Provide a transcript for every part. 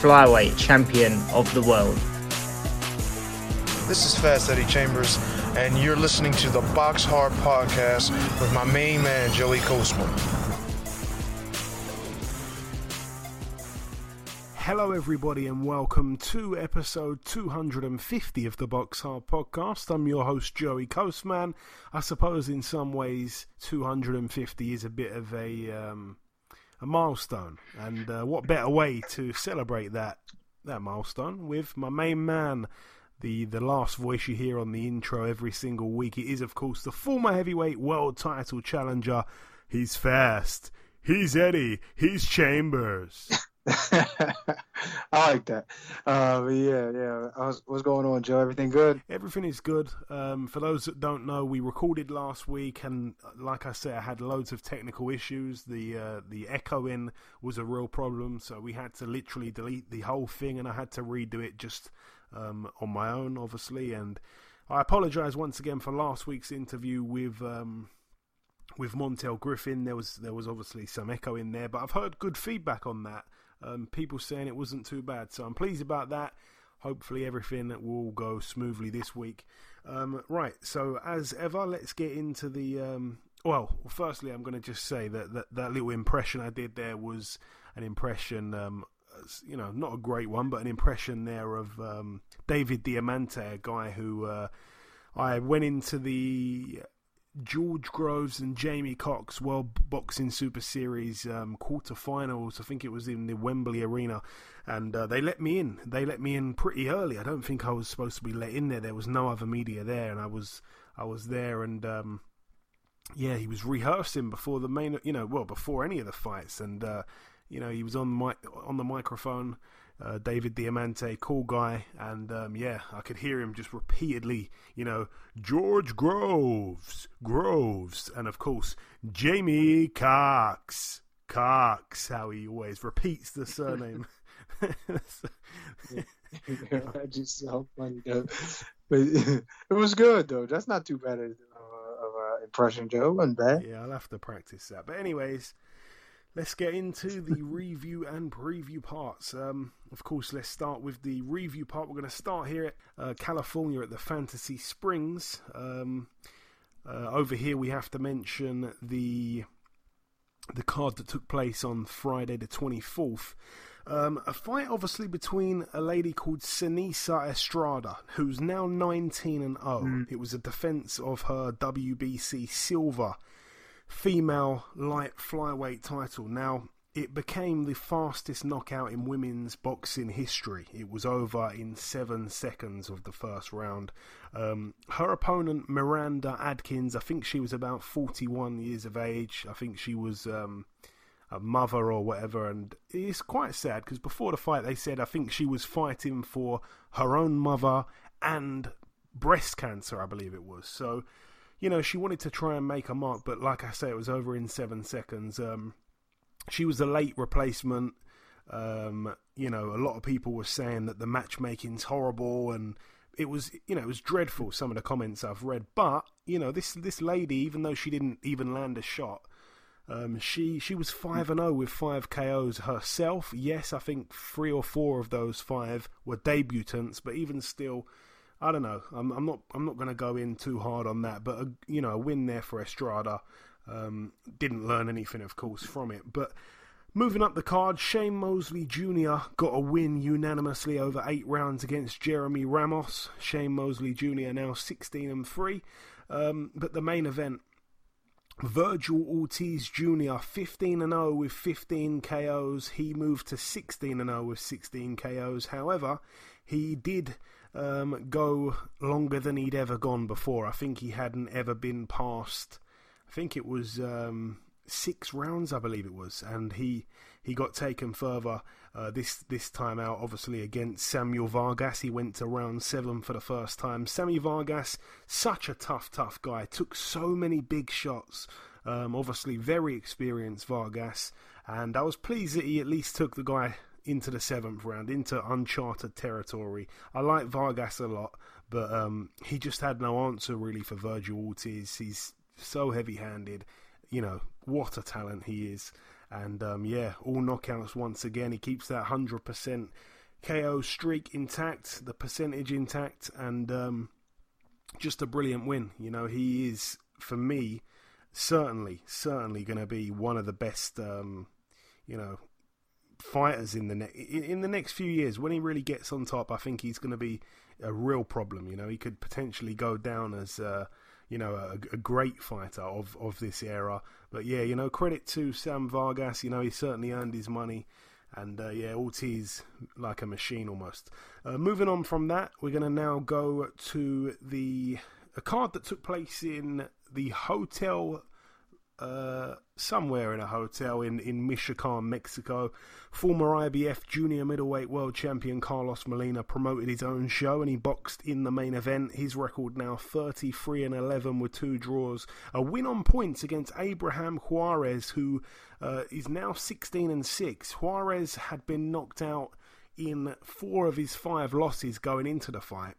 flyweight champion of the world. This is Fast Eddie Chambers, and you're listening to the Box Hard Podcast with my main man, Joey Coastman. Hello, everybody, and welcome to episode 250 of the Box Hard Podcast. I'm your host, Joey Coastman. I suppose in some ways, 250 is a bit of a um, a milestone, and uh, what better way to celebrate that that milestone with my main man, the the last voice you hear on the intro every single week. It is, of course, the former heavyweight world title challenger. He's fast. He's Eddie. He's Chambers. I like that. Uh, but yeah, yeah. Was, what's going on, Joe? Everything good? Everything is good. Um, for those that don't know, we recorded last week, and uh, like I said, I had loads of technical issues. The uh, the echoing was a real problem, so we had to literally delete the whole thing, and I had to redo it just um, on my own, obviously. And I apologise once again for last week's interview with. Um, with Montel Griffin, there was there was obviously some echo in there, but I've heard good feedback on that. Um, people saying it wasn't too bad, so I'm pleased about that. Hopefully, everything will go smoothly this week. Um, right, so as ever, let's get into the. Um, well, firstly, I'm going to just say that, that that little impression I did there was an impression, um, you know, not a great one, but an impression there of um, David Diamante, a guy who uh, I went into the George Groves and Jamie Cox World Boxing Super Series um, quarterfinals. I think it was in the Wembley Arena, and uh, they let me in. They let me in pretty early. I don't think I was supposed to be let in there. There was no other media there, and I was I was there, and um, yeah, he was rehearsing before the main, you know, well before any of the fights, and uh, you know he was on mic on the microphone. Uh, David Diamante, cool guy, and um, yeah, I could hear him just repeatedly, you know, George Groves, Groves, and of course Jamie Cox, Cox, how he always repeats the surname. just so funny, though. But it was good though. That's not too bad of, of an impression, Joe. Wasn't bad. Yeah, I'll have to practice that. But anyways, let's get into the review and preview parts. Um, of course, let's start with the review part. We're going to start here at uh, California at the Fantasy Springs. Um, uh, over here, we have to mention the the card that took place on Friday the 24th. Um, a fight, obviously, between a lady called Seniesa Estrada, who's now 19 and 0. Mm. It was a defense of her WBC silver female light flyweight title. Now, it became the fastest knockout in women's boxing history. It was over in seven seconds of the first round. Um, her opponent, Miranda Adkins, I think she was about 41 years of age. I think she was um, a mother or whatever. And it's quite sad because before the fight, they said I think she was fighting for her own mother and breast cancer, I believe it was. So, you know, she wanted to try and make a mark, but like I say, it was over in seven seconds. Um, she was a late replacement. Um, you know, a lot of people were saying that the matchmaking's horrible, and it was, you know, it was dreadful. Some of the comments I've read, but you know, this this lady, even though she didn't even land a shot, um, she she was five and zero with five KOs herself. Yes, I think three or four of those five were debutants, but even still, I don't know. I'm, I'm not I'm not going to go in too hard on that, but a, you know, a win there for Estrada. Um, didn't learn anything, of course, from it. But moving up the card, Shane Mosley Jr. got a win unanimously over eight rounds against Jeremy Ramos. Shane Mosley Jr. now 16 and 3. Um, but the main event, Virgil Ortiz Jr. 15 and 0 with 15 KOs. He moved to 16 and 0 with 16 KOs. However, he did um, go longer than he'd ever gone before. I think he hadn't ever been past I think it was um, six rounds, I believe it was, and he he got taken further Uh, this this time out, obviously against Samuel Vargas, he went to round seven for the first time. Sammy Vargas, such a tough, tough guy, took so many big shots. Um, obviously, very experienced Vargas, and I was pleased that he at least took the guy into the seventh round, into uncharted territory. I like Vargas a lot, but um, he just had no answer really for Virgil Ortiz. He's so heavy-handed. You know what a talent he is. And um, yeah, all knockouts once again. He keeps that 100% KO streak intact, the percentage intact, and um, just a brilliant win. You know, he is, for me, certainly, certainly going to be one of the best, um, you know, fighters in the ne- in the next few years. When he really gets on top, I think he's going to be a real problem. You know, he could potentially go down as. Uh, you know, a, a, great fighter of, of this era. But yeah, you know, credit to Sam Vargas. You know, he certainly earned his money. And uh, yeah, Ortiz like a machine almost. Uh, moving on from that, we're going to now go to the a card that took place in the Hotel uh, somewhere in a hotel in, in Michoacan, Mexico. Former IBF junior middleweight world champion Carlos Molina promoted his own show and he boxed in the main event. His record now 33 and 11 with two draws. A win on points against Abraham Juarez, who uh, is now 16 and 6. Juarez had been knocked out in four of his five losses going into the fight.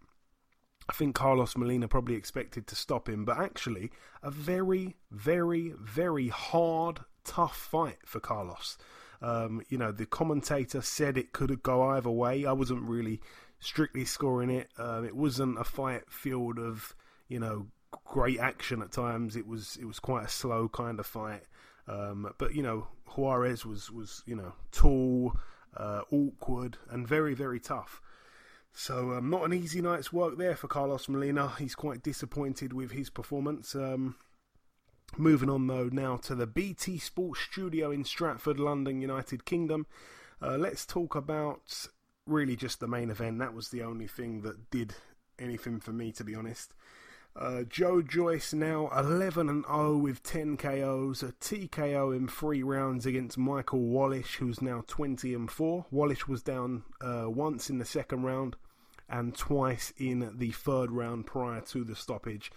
I think Carlos Molina probably expected to stop him, but actually, a very, very, very hard, tough fight for Carlos. Um, you know, the commentator said it could go either way. I wasn't really strictly scoring it. Um, it wasn't a fight filled of, you know, great action at times. It was it was quite a slow kind of fight. Um, but you know, Juarez was was you know tall, uh, awkward, and very very tough. So um, not an easy night's work there for Carlos Molina. He's quite disappointed with his performance. Um, moving on though now to the BT Sports Studio in Stratford, London, United Kingdom. Uh, let's talk about really just the main event. That was the only thing that did anything for me, to be honest. Uh, Joe Joyce now 11 and 0 with 10 KOs, a TKO in three rounds against Michael Wallisch, who's now 20 and 4. Wallisch was down uh, once in the second round and twice in the third round prior to the stoppage.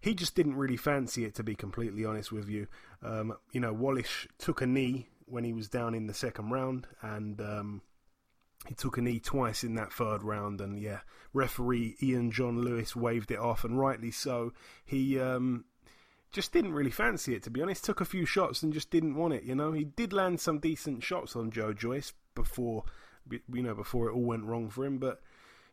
He just didn't really fancy it, to be completely honest with you. Um, you know, Wallisch took a knee when he was down in the second round, and um, he took a knee twice in that third round. And yeah, referee Ian John Lewis waved it off, and rightly so. He um, just didn't really fancy it, to be honest. Took a few shots and just didn't want it. You know, he did land some decent shots on Joe Joyce before, you know, before it all went wrong for him, but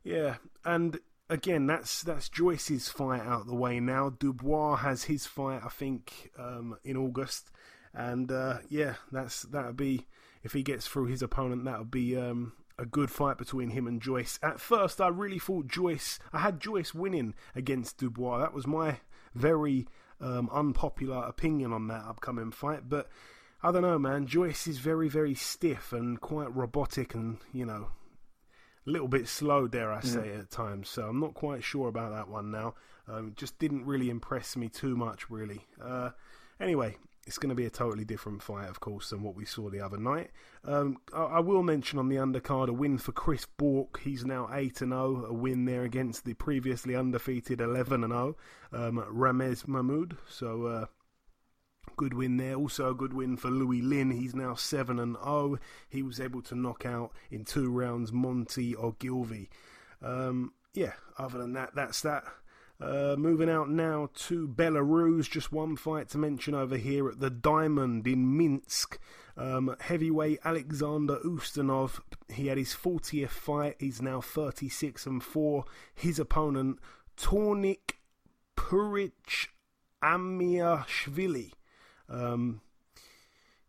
yeah, and again, that's that's Joyce's fight out the way now. Dubois has his fight, I think, um, in August, and uh, yeah, that's that'll be if he gets through his opponent, that'll be um, a good fight between him and Joyce. At first, I really thought Joyce. I had Joyce winning against Dubois. That was my very um, unpopular opinion on that upcoming fight, but. I don't know, man. Joyce is very, very stiff and quite robotic, and you know, a little bit slow, dare I say, yeah. at times. So I'm not quite sure about that one now. Um, just didn't really impress me too much, really. Uh, anyway, it's going to be a totally different fight, of course, than what we saw the other night. Um, I, I, will mention on the undercard a win for Chris Bourke. He's now 8 and 0, a win there against the previously undefeated 11 and 0, um, Ramez Mahmoud. So, uh, Good win there. Also a good win for Louie Lynn. He's now 7 and 0. He was able to knock out in two rounds Monty Ogilvy. Um, yeah, other than that, that's that. Uh, moving out now to Belarus, just one fight to mention over here at the Diamond in Minsk. Um, heavyweight Alexander Ustinov, he had his 40th fight. He's now 36 and 4. His opponent, Tornik Purich Amiashvili. Um,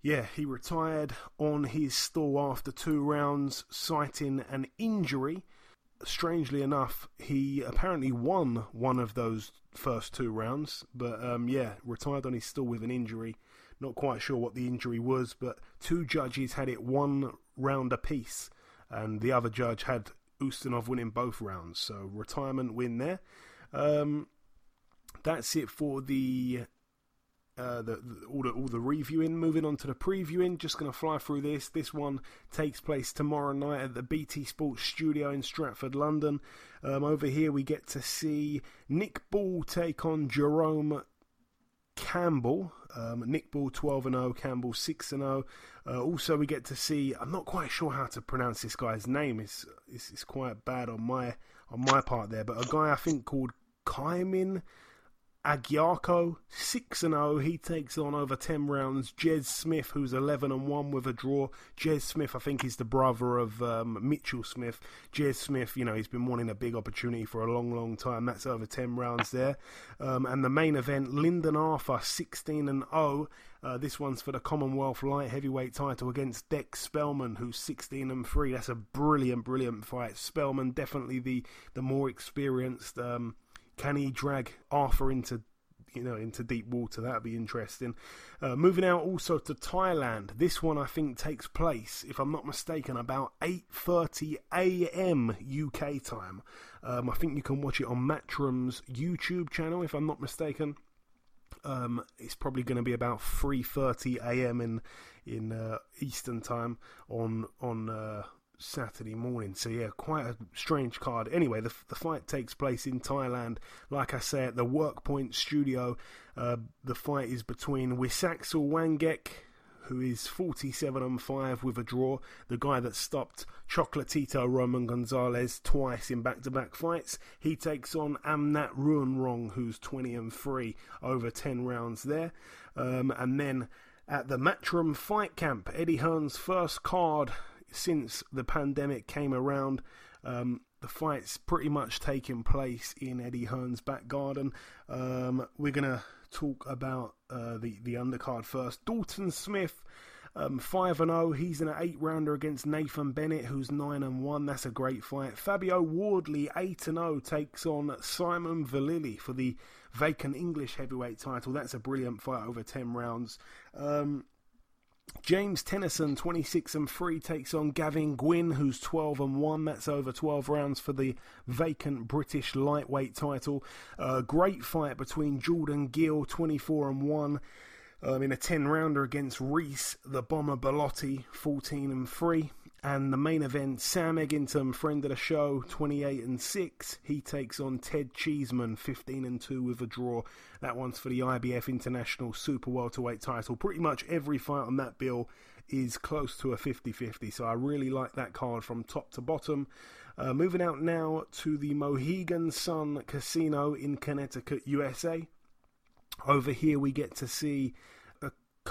yeah, he retired on his stall after two rounds, citing an injury. Strangely enough, he apparently won one of those first two rounds, but um, yeah, retired on his stall with an injury. Not quite sure what the injury was, but two judges had it one round apiece, and the other judge had Ustinov winning both rounds. So retirement win there. Um, that's it for the uh, the, the, all the all the reviewing. Moving on to the previewing, just going to fly through this. This one takes place tomorrow night at the BT Sports Studio in Stratford, London. Um, over here, we get to see Nick Ball take on Jerome Campbell. Um, Nick Ball 12 and 0, Campbell 6 and 0. Uh, also, we get to see. I'm not quite sure how to pronounce this guy's name. It's, it's, it's quite bad on my on my part there, but a guy I think called Caoimhin Agyarko, 6 and 0. He takes on over 10 rounds. Jez Smith, who's 11 and 1 with a draw. Jez Smith, I think, is the brother of um, Mitchell Smith. Jez Smith, you know, he's been wanting a big opportunity for a long, long time. That's over 10 rounds there. Um, and the main event, Lyndon Arthur, 16 and 0. Uh, this one's for the Commonwealth light heavyweight title against Dec Spelman, who's 16 and 3. That's a brilliant, brilliant fight. Spelman, definitely the, the more experienced. Um, can he drag Arthur into you know into deep water? That'd be interesting. Uh, moving out also to Thailand. This one I think takes place, if I'm not mistaken, about 8:30 a.m. UK time. Um, I think you can watch it on Matchroom's YouTube channel, if I'm not mistaken. Um, it's probably going to be about 3:30 a.m. in in uh, Eastern time on on uh, Saturday morning. So yeah, quite a strange card. Anyway, the the fight takes place in Thailand. Like I say, at the Workpoint Studio. Uh, the fight is between Wisaksil Wangek, who is 47 and 5 with a draw, the guy that stopped Chocolatito Roman Gonzalez twice in back to back fights. He takes on Amnat Ruanrong, who's 20 and 3 over 10 rounds there. Um, and then at the Matchroom Fight Camp, Eddie Hearn's first card since the pandemic came around. Um, the fight's pretty much taking place in Eddie Hearn's back garden. Um, we're gonna talk about uh, the the undercard first. Dalton Smith, um, five and zero. He's in an eight rounder against Nathan Bennett, who's nine and one. That's a great fight. Fabio Wardley, eight and zero, takes on Simon Vallily for the vacant English heavyweight title. That's a brilliant fight over ten rounds. Um, James Tennyson, 26 and 3, takes on Gavin Gwynne, who's 12 and 1. That's over 12 rounds for the vacant British lightweight title. Uh, great fight between Jordan Gill, 24 and 1, um, in a 10 rounder against Reece, the bomber Bellotti, 14 and 3. And the main event, Sam Eggington, friend of the show, 28 and 6. He takes on Ted Cheeseman, 15 and 2 with a draw. That one's for the IBF International Super Welterweight title. Pretty much every fight on that bill is close to a 50 50. So I really like that card from top to bottom. Uh, moving out now to the Mohegan Sun Casino in Connecticut, USA. Over here, we get to see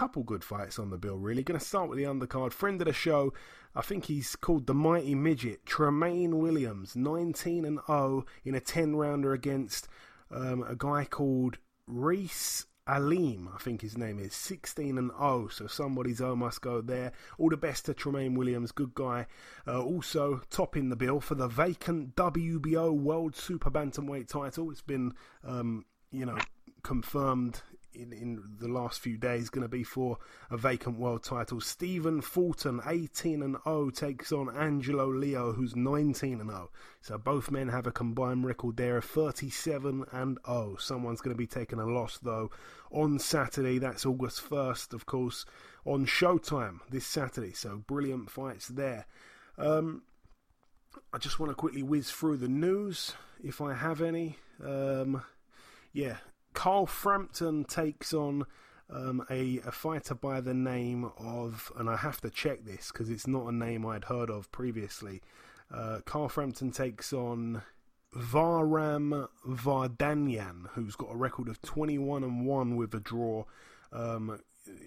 couple good fights on the bill, really. Going to start with the undercard. Friend of the show, I think he's called the Mighty Midget, Tremaine Williams, 19 and 0 in a 10 rounder against um, a guy called Reese Alim, I think his name is, 16 and 0. So somebody's O must go there. All the best to Tremaine Williams, good guy. Uh, also topping the bill for the vacant WBO World Super Bantamweight title. It's been, um, you know, confirmed in, in the last few days going to be for a vacant world title. Stephen Fulton, 18 and 0, takes on Angelo Leo, who's 19 and 0. So both men have a combined record there of 37 and 0. Someone's going to be taking a loss though on Saturday. That's August 1st, of course, on Showtime this Saturday. So brilliant fights there. Um, I just want to quickly whiz through the news if I have any. Um, yeah, Carl Frampton takes on um, a, a, fighter by the name of, and I have to check this because it's not a name I'd heard of previously. Uh, Carl Frampton takes on Varam Vardanyan, who's got a record of 21 and 1 with a draw. Um,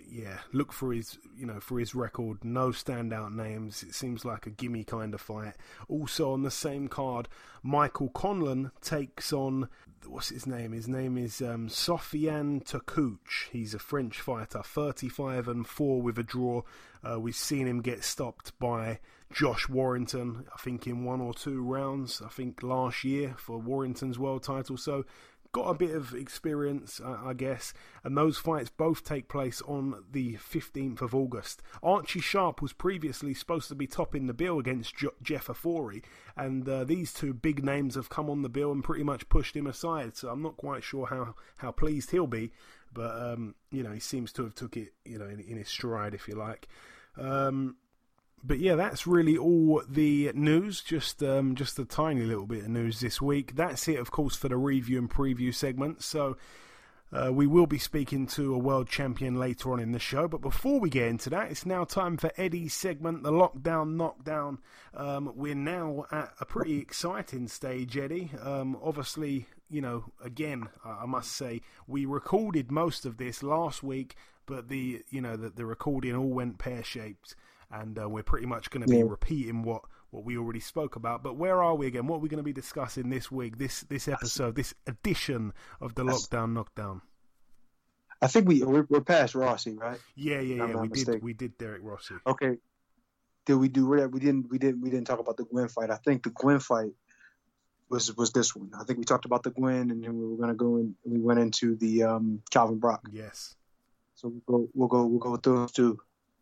yeah, look for his, you know, for his record. No standout names. It seems like a gimme kind of fight. Also on the same card, Michael Conlan takes on what's his name? His name is um, Sofiane Takoucht. He's a French fighter, 35 and 4 with a draw. Uh, we've seen him get stopped by Josh Warrington, I think in one or two rounds, I think last year for Warrington's world title. So got a bit of experience, I guess, and those fights both take place on the 15th of August. Archie Sharp was previously supposed to be topping the bill against Jeff Ofori, and uh, these two big names have come on the bill and pretty much pushed him aside, so I'm not quite sure how, how pleased he'll be. but um, you know he seems to have took it you know in, in his stride, if you like. Um, but yeah, that's really all the news. Just um, just a tiny little bit of news this week. That's it, of course, for the review and preview segment. So uh, we will be speaking to a world champion later on in the show. But before we get into that, it's now time for Eddie's segment, the lockdown knockdown. Um, we're now at a pretty exciting stage, Eddie. Um, obviously, you know, again, I must say, we recorded most of this last week, but the you know the, the recording all went pear shaped and uh, we're pretty much going to be yeah. repeating what what we already spoke about. But where are we again? What are we going to be discussing this week? This this episode, this edition of the Lockdown Knockdown. I think we we're, we're past Rossy, right? Yeah, yeah, yeah. We did we did Derek Rossy. Okay. Did we do we didn't we didn't we didn't talk about the Guinn fight. I think the Guinn fight was was this one. I think we talked about the Guinn, and then we were gonna go and we went into the um, Calvin Brock. Yes. So we'll go we'll go we'll go with those two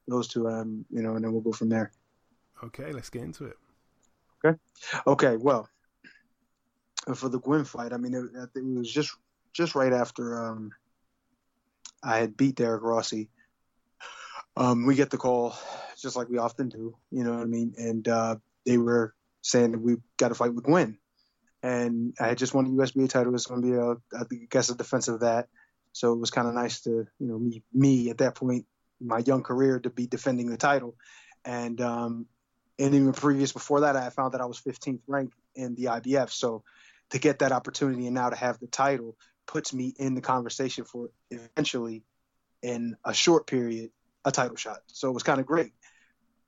those two, um, you know, and then we'll go from there. Okay, let's get into it. Okay. Okay. Well, for the Guinn fight, I mean, it, it was just just right after um, I had beat Derek Rossy. Um, we get the call, just like we often do, you know what I mean? And uh, they were saying that we got to fight with Guinn. And I had just won the USBA title. It was going to be, a, I guess, a defense of that. So it was kind of nice to, you know, me, me at that point my young career to be defending the title. And um, and even previous before that, I found that I was 15th ranked in the IBF. So to get that opportunity and now to have the title puts me in the conversation for eventually, in a short period, a title shot. So it was kind of great.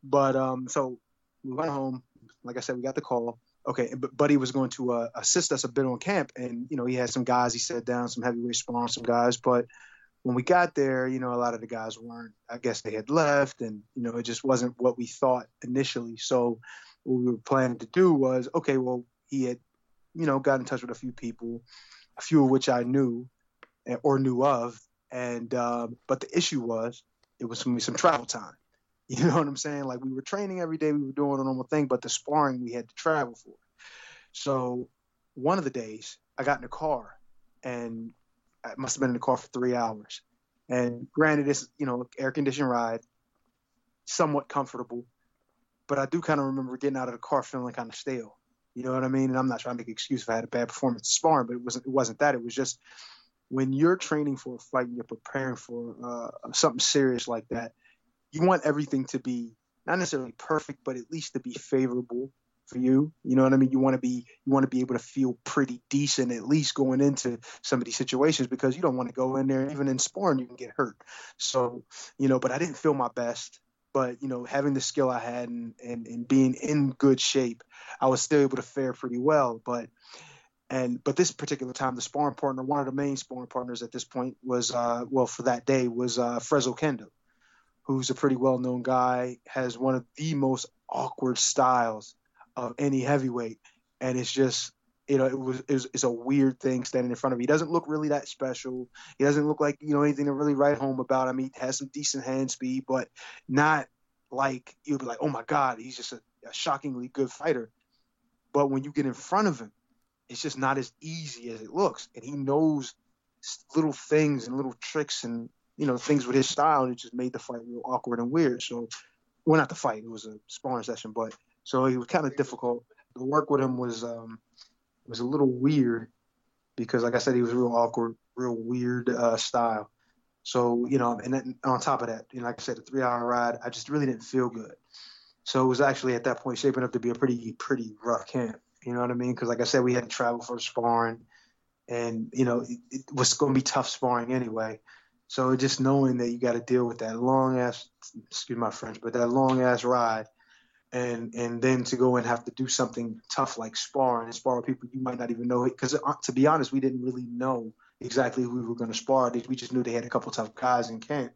But um, so we went home. Like I said, we got the call. Okay, but Buddy was going to uh, assist us a bit on camp, and you know he had some guys he set down, some heavyweight sparring, some guys, but when we got there, you know, a lot of the guys weren't. I guess they had left, and you know, it just wasn't what we thought initially. So, what we were planning to do was, okay, well, he had, you know, got in touch with a few people, a few of which I knew or knew of, and um, but the issue was it was some some travel time. You know what I'm saying? Like we were training every day, we were doing a normal thing, but the sparring we had to travel for. So one of the days, I got in a car and I must have been in the car for three hours. And granted, it's you know air conditioned ride, somewhat comfortable, but I do kind of remember getting out of the car feeling kind of stale. You know what I mean? And I'm not trying to make an excuse if I had a bad performance sparring, but it wasn't it wasn't that. It was just when you're training for a fight and you're preparing for uh, something serious like that, you want everything to be not necessarily perfect, but at least to be favorable for you. You know what I mean? You want to be you want to be able to feel pretty decent at least going into some of these situations because you don't want to go in there even in sparring you can get hurt. So, you know, but I didn't feel my best. But, you know, having the skill I had and, and, and being in good shape, I was still able to fare pretty well. But and but this particular time the sparring partner, one of the main sparring partners at this point was uh well for that day was uh Fres Oquendo who's a pretty well known guy, has one of the most awkward styles of any heavyweight, and it's just you know it was, it was, it's a weird thing standing in front of me. He doesn't look really that special. He doesn't look like you know anything to really write home about. I mean, he has some decent hand speed, but not like you'll be like, oh my god, he's just a, a shockingly good fighter. But when you get in front of him, it's just not as easy as it looks, and he knows little things and little tricks and you know things with his style. And it just made the fight real awkward and weird. So, well, not the fight; it was a sparring session, but so he was kind of difficult. The work with him was um, was a little weird because, like I said, he was real awkward, real weird uh, style. So you know, and then on top of that, you know, like I said, a three hour ride, I just really didn't feel good. So it was actually at that point shaping up to be a pretty pretty rough camp. You know what I mean? Because like I said, we had to travel for sparring, and you know, it, it was going to be tough sparring anyway. So just knowing that you got to deal with that long ass, excuse my French, but that long ass ride and and then to go and have to do something tough like spar and spar with people you might not even know because uh, to be honest we didn't really know exactly who we were going to spar we just knew they had a couple tough guys in camp.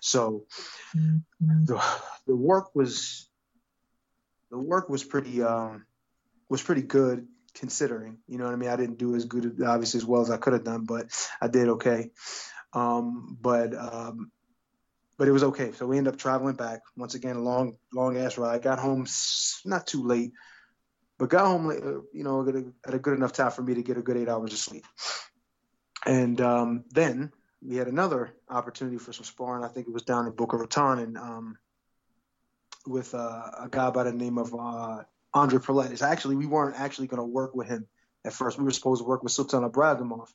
So mm-hmm. the, the work was the work was pretty um was pretty good considering you know what i mean? I didn't do as good obviously as well as i could have done but i did okay. Um but um but it was okay. So we ended up traveling back once again, a long, long ass ride. I Got home not too late, but got home, late, uh, you know, at a, good enough time for me to get a good eight hours of sleep. And um, then we had another opportunity for some sparring. I think it was down in Boca Raton and um, with uh, a guy by the name of uh, Andre Perletis. Actually, we weren't actually going to work with him at first. We were supposed to work with Sultan Ibragimov,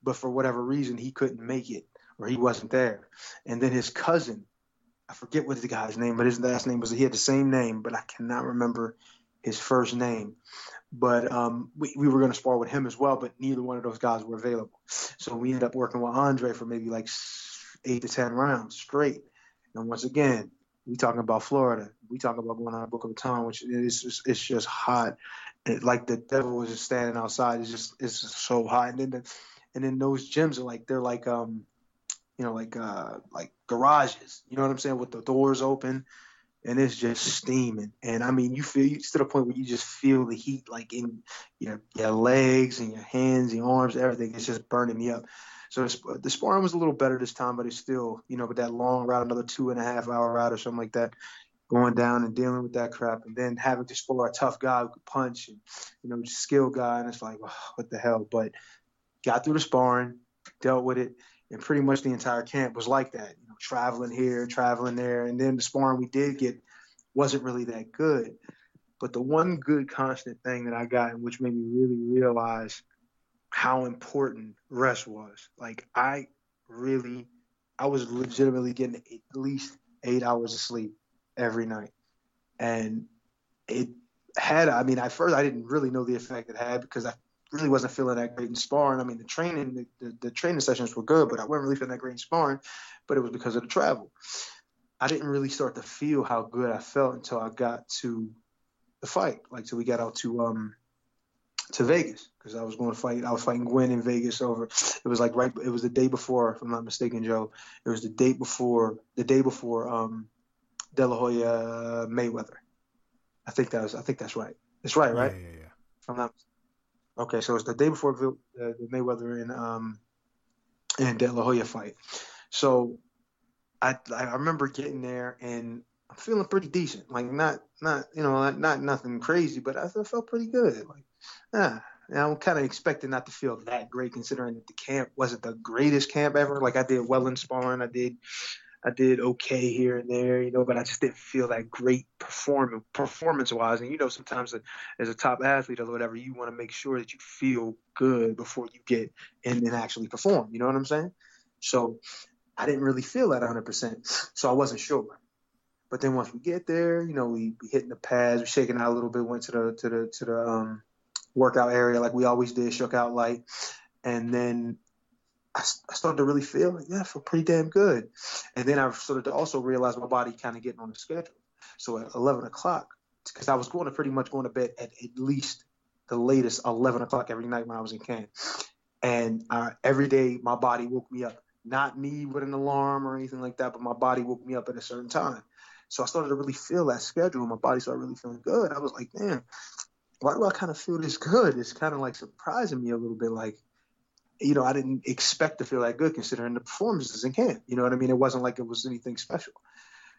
but for whatever reason, he couldn't make it he wasn't there. And then his cousin, I forget what the guy's name, but his last name was he had the same name, but I cannot remember his first name. But um, we, we were going to spar with him as well, but neither one of those guys were available. So we ended up working with Andre for maybe like eight to 10 rounds straight. And once again, we talking about Florida. We talking about going on a book of time, which is just, it's just hot. It, like the devil was just standing outside. It's just it's just so hot. And then the, and then those gyms are like they're like um you know like uh like garages. You know what I'm saying with the doors open and it's just steaming. And I mean, you feel it's to the point where you just feel the heat like in your your legs and your hands, your arms, everything. It's just burning me up. So the sparring was a little better this time, but it's still, you know, with that long route, another two and a half hour route or something like that, going down and dealing with that crap, and then having to spar a tough guy who could punch and, you know, skill guy, and it's like, oh, what the hell? But got through the sparring, dealt with it, and pretty much the entire camp was like that traveling here, traveling there, and then the sparring we did get wasn't really that good. But the one good constant thing that I got, which made me really realize how important rest was. Like I really, I was legitimately getting at least eight hours of sleep every night, and it had. I mean, at first I didn't really know the effect it had because I really wasn't feeling that great in sparring. I mean, the training, the, the, the, training sessions were good, but I wasn't really feeling that great in sparring. But it was because of the travel. I didn't really start to feel how good I felt until I got to the fight, like till we got out to um to Vegas because I was going to fight. I was fighting Guinn in Vegas over. It was like right. It was the day before, if I'm not mistaken, Joe. It was the day before. The day before um, De La Hoya Mayweather. I think that was. I think that's right. That's right, right? Yeah, yeah, yeah. If I'm not Okay, so it's the day before the, the Mayweather and um and De La Hoya fight. So I I remember getting there and I'm feeling pretty decent. Like not not you know not, not nothing crazy, but I felt pretty good. Like ah, and I'm kind of expecting not to feel that great, considering that the camp wasn't the greatest camp ever. Like I did well in sparring, I did I did okay here and there, you know, but I just didn't feel that great perform performance wise. And you know, sometimes as a top athlete or whatever, you want to make sure that you feel good before you get in and actually perform. You know what I'm saying? So I didn't really feel that 100%. So I wasn't sure. But then once we get there, you know, we, we hitting the pads, we shaking out a little bit, went to the to the to the um, workout area like we always did, shook out light, and then I, I started to really feel like, yeah, I feel pretty damn good. And then I started to also realize my body kind of getting on the schedule. So at 11 o'clock, because I was going to pretty much going to bed at at least the latest 11 o'clock every night when I was in camp. And every day my body woke me up, not me with an alarm or anything like that, but my body woke me up at a certain time. So I started to really feel that schedule. My body started really feeling good. I was like, man, why do I kind of feel this good? It's kind of like surprising me a little bit. Like, you know, I didn't expect to feel that good considering the performances in camp. You know what I mean? It wasn't like it was anything special.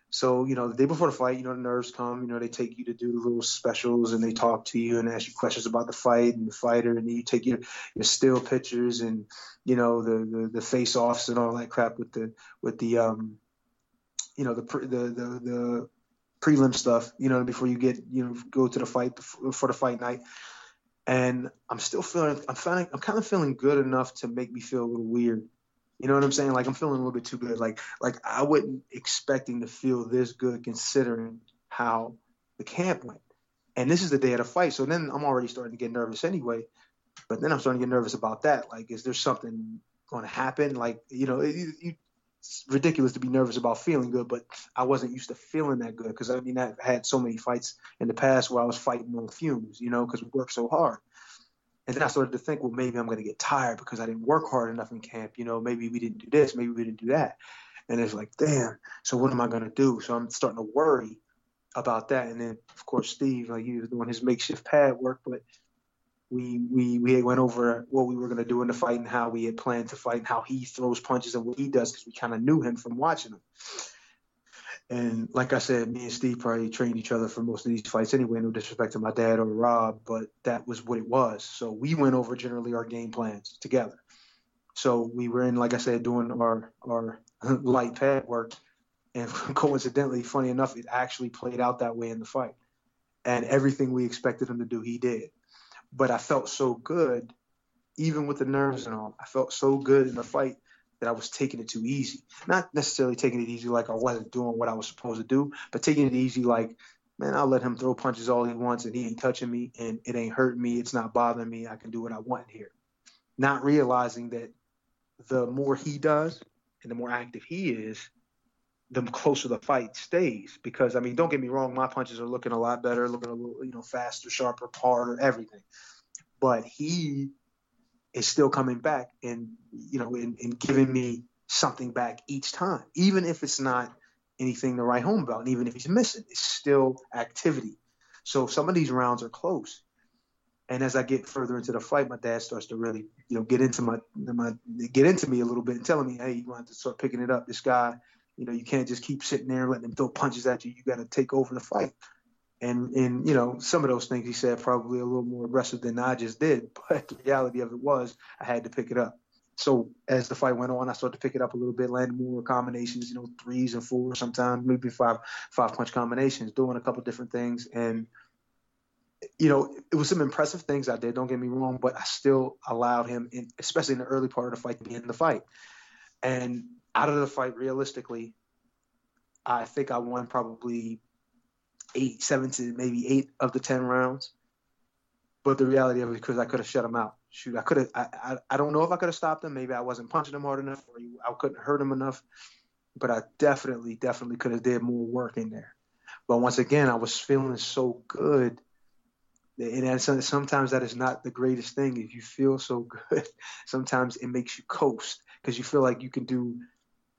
So, you know, the day before the fight, you know, the nerves come, you know, they take you to do the little specials and they talk to you and ask you questions about the fight and the fighter and you take your, your still pictures and, you know, the, the, the face offs and all that crap with the, with the, um, you know, the, the, the, the prelim stuff, you know, before you get, you know, go to the fight for the fight night and I'm still feeling I'm feeling I'm kind of feeling good enough to make me feel a little weird. You know what I'm saying? Like I'm feeling a little bit too good. Like like I wasn't expecting to feel this good considering how the camp went. And this is the day of the fight. So then I'm already starting to get nervous anyway. But then I'm starting to get nervous about that. Like, is there something going to happen? Like, you know, you, you it's ridiculous to be nervous about feeling good, but I wasn't used to feeling that good because I mean I've had so many fights in the past where I was fighting on fumes, you know, because we worked so hard. And then I started to think, well, maybe I'm going to get tired because I didn't work hard enough in camp. You know, maybe we didn't do this, maybe we didn't do that. And it's like, damn. So what am I going to do? So I'm starting to worry about that. And then, of course, Steve, like he was doing his makeshift pad work, but we we we went over what we were going to do in the fight and how we had planned to fight and how he throws punches and what he does because we kind of knew him from watching him. And like I said, me and Steve probably trained each other for most of these fights anyway. No disrespect to my dad or Rob, but that was what it was. So we went over generally our game plans together. So we were in, like I said, doing our our light pad work, and coincidentally, funny enough, it actually played out that way in the fight, and everything we expected him to do, he did. But I felt so good, even with the nerves and all. I felt so good in the fight that I was taking it too easy. Not necessarily taking it easy like I wasn't doing what I was supposed to do, but taking it easy like, man, I'll let him throw punches all he wants and he ain't touching me and it ain't hurting me. It's not bothering me. I can do what I want here. Not realizing that the more he does and the more active he is, the closer the fight stays. Because I mean, don't get me wrong, my punches are looking a lot better, looking a little, you know, faster, sharper, harder, everything. But he is still coming back and you know, and, and giving me something back each time, even if it's not anything to write home about, and even if he's missing, it's still activity. So some of these rounds are close. And as I get further into the fight, my dad starts to really, you know, get into my, my get into me a little bit and telling me, hey, you want to start picking it up. This guy, you know, you can't just keep sitting there letting him throw punches at you. You got to take over the fight. And and you know, some of those things he said probably a little more aggressive than I just did. But the reality of it was, I had to pick it up. So as the fight went on, I started to pick it up a little bit, landing more combinations, you know, threes and fours, sometimes maybe five five punch combinations, doing a couple different things, and you know, it was some impressive things I did. Don't get me wrong, but I still allowed him, in, especially in the early part of the fight, to be in the fight. And out of the fight, realistically, I think I won probably eight, seven to maybe eight of the ten rounds. But the reality of it, because I could have shut him out. Shoot, I could have. I, I, I don't know if I could have stopped him. Maybe I wasn't punching him hard enough, or I couldn't hurt him enough. But I definitely, definitely could have did more work in there. But once again, I was feeling so good and sometimes that is not the greatest thing. If you feel so good, sometimes it makes you coast because you feel like you can do,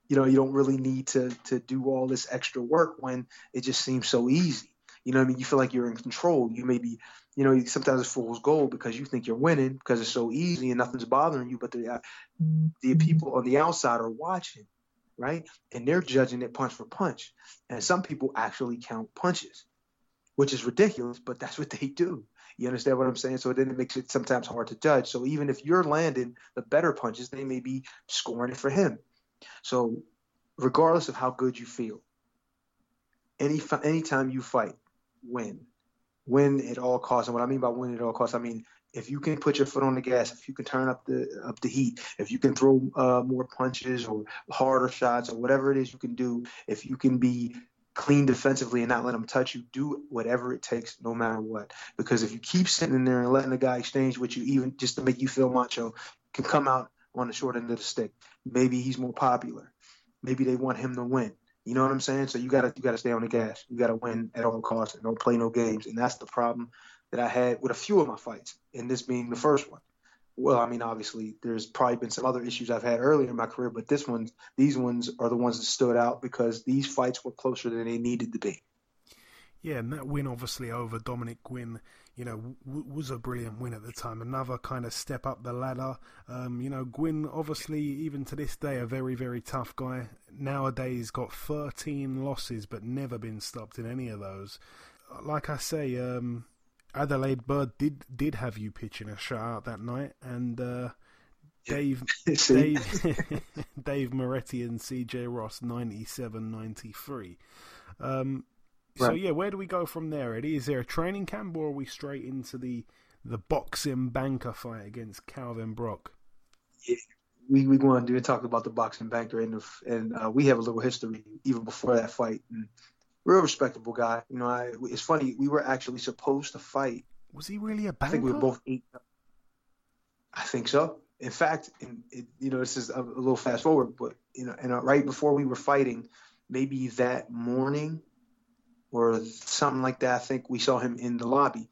you know, you don't really need to to do all this extra work when it just seems so easy. You know, I mean, you feel like you're in control. You may be, you know, sometimes it's fool's gold because you think you're winning because it's so easy and nothing's bothering you. But the uh, the mm-hmm. people on the outside are watching, right, and they're judging it punch for punch. And some people actually count punches which is ridiculous, but that's what they do. You understand what I'm saying? So then it makes it sometimes hard to judge. So even if you're landing the better punches, they may be scoring it for him. So regardless of how good you feel, any anytime you fight, win, win at all costs. And what I mean by win at all costs, I mean if you can put your foot on the gas, if you can turn up the up the heat, if you can throw uh, more punches or harder shots or whatever it is you can do, if you can be clean defensively and not let them touch you. Do whatever it takes, no matter what. Because if you keep sitting in there and letting the guy exchange with you, even just to make you feel macho, can come out on the short end of the stick. Maybe he's more popular. Maybe they want him to win. You know what I'm saying? So you gotta you gotta stay on the gas. You gotta win at all costs and don't play no games. And that's the problem that I had with a few of my fights, and this being the first one well, I mean, obviously, there's probably been some other issues I've had earlier in my career, but this one, these ones are the ones that stood out because these fights were closer than they needed to be. Yeah, and that win, obviously, over Dominick Guinn, you know, w- was a brilliant win at the time. Another kind of step up the ladder. Um, you know, Guinn, obviously, even to this day, a very, very tough guy. Nowadays, got 13 losses, but never been stopped in any of those. Like I say, um, Adalaide Byrd did did have you pitching a shutout that night, and uh, Dave Dave Dave Moretti and CJ Ross 97-93. Um, right. So yeah, where do we go from there, Eddie? Is there a training camp, or are we straight into the the boxing banker fight against Calvin Brock? Yeah. We we going to do talk about the boxing banker, and and uh, we have a little history even before that fight. And real respectable guy. You know, I, it's funny. We were actually supposed to fight. Was he really a banker? I think we were both eight. I think so. In fact, in, it, you know, this is a, a, little fast forward, but you know, and uh, right before we were fighting, maybe that morning or something like that, I think we saw him in the lobby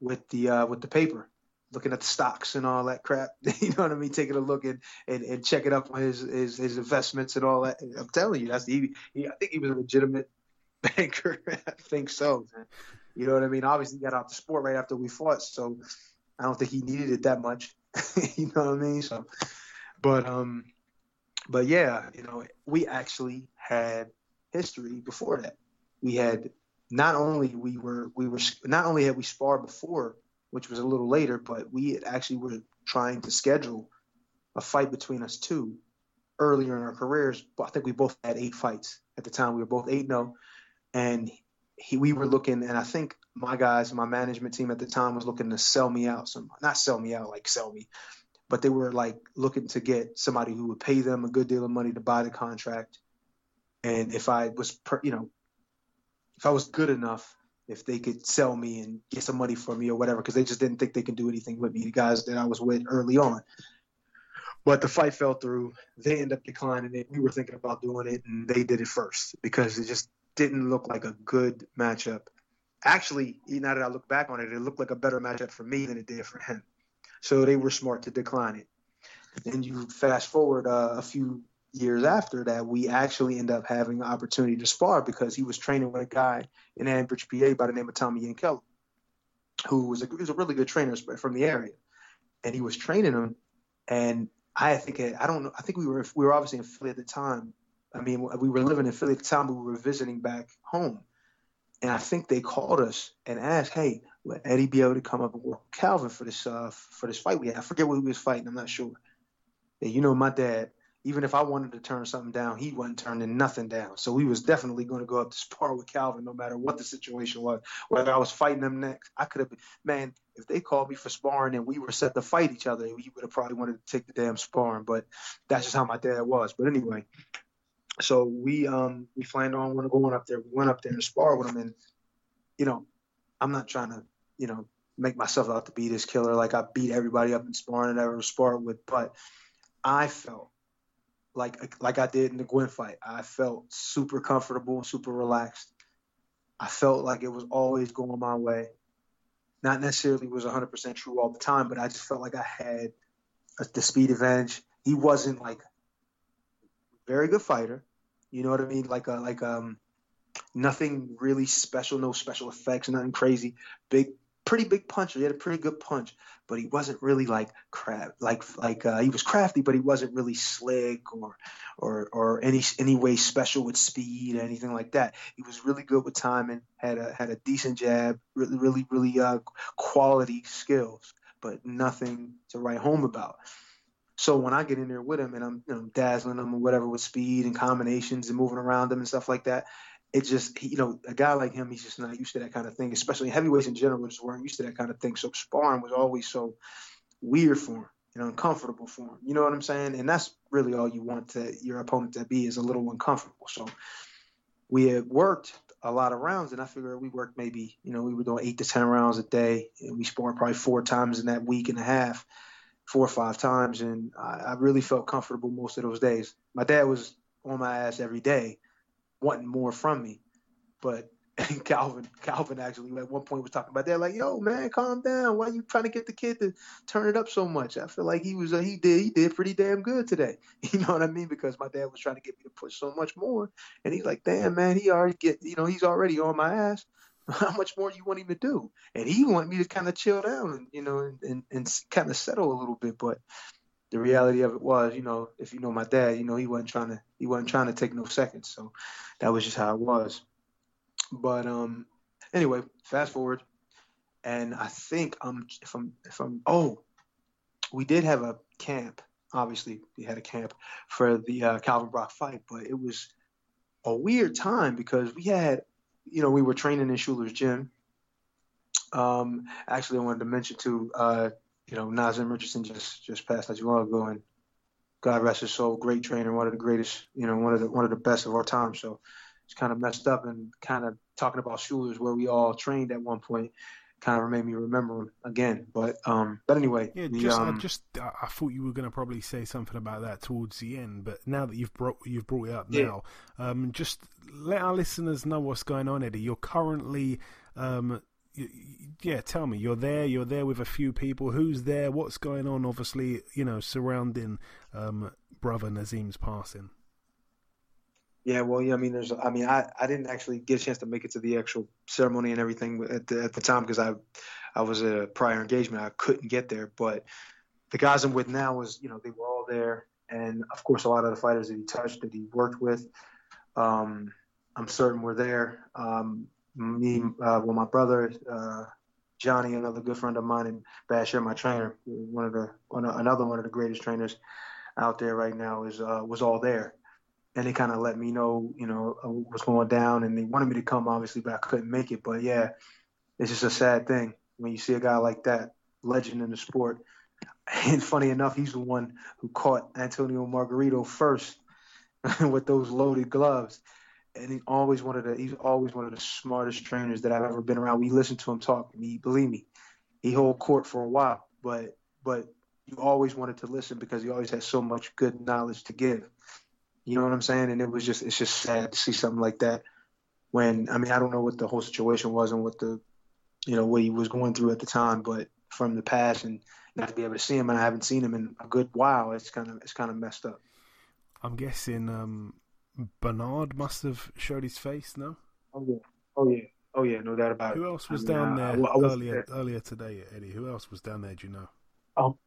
with the uh, with the paper, looking at the stocks and all that crap. you know what I mean? Taking a look and and, and checking up on his, his his investments and all that. I'm telling you, that's the, he, he, I think he was a legitimate banker. I think so. Man. You know what I mean? Obviously, he got out the sport right after we fought, so I don't think he needed it that much. you know what I mean? So, but um, but yeah, you know, we actually had history before that. We had not only we were we were not only had we sparred before, which was a little later, but we actually were trying to schedule a fight between us two earlier in our careers. But I think we both had eight fights at the time. We were both eight zero, oh. and he, we were looking, and I think my guys, my management team at the time was looking to sell me out. Some not sell me out like sell me, but they were like looking to get somebody who would pay them a good deal of money to buy the contract. And if I was, per, you know, if I was good enough, if they could sell me and get some money for me or whatever, because they just didn't think they could do anything with me, the guys that I was with early on. But the fight fell through. They ended up declining it. We were thinking about doing it, and they did it first because it just didn't look like a good matchup. Actually, now that I look back on it, it looked like a better matchup for me than it did for him. So they were smart to decline it. Then you fast forward uh, a few years after that, we actually end up having an opportunity to spar because he was training with a guy in Ambridge, PA by the name of Tommy Yankello, who was a, was a really good trainer from the area. And he was training him. And I think, I don't know, I think we were, we were obviously in Philly at the time. I mean, we were living in Philly at the time, but we were visiting back home. And I think they called us and asked, "Hey, will Eddie be able to come up and work with Calvin for this uh, for this fight we had? I forget what he was fighting. I'm not sure. Yeah, you know, my dad, even if I wanted to turn something down, he wasn't turning nothing down. So we was definitely going to go up to spar with Calvin, no matter what the situation was. Whether I was fighting him next, I could have been. Man, if they called me for sparring and we were set to fight each other, he would have probably wanted to take the damn sparring. But that's just how my dad was. But anyway, so we um we planned on going up there. We went up there and spar with him, and you know, I'm not trying to you know make myself out to be this killer like I beat everybody up in sparring I ever sparred with, but I felt like like I did in the Guinn fight. I felt super comfortable and super relaxed. I felt like it was always going my way. Not necessarily was 100% true all the time, but I just felt like I had a, the speed advantage. He wasn't like very good fighter. You know what I mean? Like a like um nothing really special, no special effects, nothing crazy. Big pretty big puncher. He had a pretty good punch, but he wasn't really like crap. Like like uh, he was crafty, but he wasn't really slick or or or any any way special with speed or anything like that. He was really good with timing. Had a had a decent jab. Really really really uh, quality skills, but nothing to write home about. So when I get in there with him and I'm you know, dazzling him or whatever with speed and combinations and moving around him and stuff like that, it just you know a guy like him he's just not used to that kind of thing especially heavyweights in general just weren't used to that kind of thing. So sparring was always so weird for him you know uncomfortable for him you know what i'm saying? And that's really all you want to your opponent to be is a little uncomfortable. So we had worked a lot of rounds and i figured we worked maybe you know we were doing eight to ten rounds a day and we sparred probably four times in that week and a half four or five times and I, I really felt comfortable most of those days. My dad was on my ass every day wanting more from me. But Calvin, Calvin actually at one point was talking about that, like, "Yo, man, calm down. Why are you trying to get the kid to turn it up so much?" I feel like he was, uh, he did, he did pretty damn good today. You know what I mean? Because my dad was trying to get me to push so much more, and he's like, "Damn, man, he already get, you know, he's already on my ass. How much more you want him to do?" And he want me to kind of chill down, and you know, and, and, and kind of settle a little bit, but the reality of it was, you know, if you know my dad, you know, he wasn't trying to he wasn't trying to take no seconds. So that was just how it was. But um anyway, fast forward and I think um if I'm if I'm oh we did have a camp. Obviously, we had a camp for the uh, Calvin Brock fight, but it was a weird time because we had, you know, we were training in Shuler's gym. Um, actually, I wanted to mention too, uh, you know, Nazim Richardson just just passed not too long ago, and God rest his soul, great trainer, one of the greatest, you know, one of the one of the best of our time. So it's kind of messed up, and kind of talking about Shuler's where we all trained at one point, kind of made me remember him again. But um, but anyway, yeah, the, just um, I just I thought you were going to probably say something about that towards the end, but now that you've brought you've brought it up Yeah. now, um, just let our listeners know what's going on, Eddie. You're currently um, yeah, tell me. You're there. You're there with a few people. Who's there? What's going on? Obviously, you know, surrounding um, brother Nazim's passing. Yeah, well, yeah. I mean, there's. I mean, I, I didn't actually get a chance to make it to the actual ceremony and everything at the at the time because I I was at a prior engagement. I couldn't get there, but the guys I'm with now was you know they were all there, and of course a lot of the fighters that he touched that he worked with, um, I'm certain were there. Um, me, uh, well, my brother, uh, Johnny, another good friend of mine, and Bashir, my trainer, one of the one another one of the greatest trainers out there right now, is uh, was all there, and they kind of let me know, you know, uh, what's going down, and they wanted me to come, obviously, but I couldn't make it. But yeah, it's just a sad thing when you see a guy like that, legend in the sport. And funny enough, he's the one who caught Antonio Margarito first with those loaded gloves and he always wanted to. He's always one of the smartest trainers that I've ever been around. We listened to him talk, and he believe me, he hold court for a while, but but you always wanted to listen because he always had so much good knowledge to give. You know what I'm saying? And it was just it's just sad to see something like that. When I mean I don't know what the whole situation was and what the you know what he was going through at the time, but from the past and not to be able to see him and I haven't seen him in a good while, it's kind of it's kind of messed up. I'm guessing um, Bernard must have showed his face, no? Oh yeah, oh yeah, oh yeah, no doubt about Who it. Who else was I down I- there I- I earlier there. earlier today, Eddie? Who else was down there? Do you know? Um,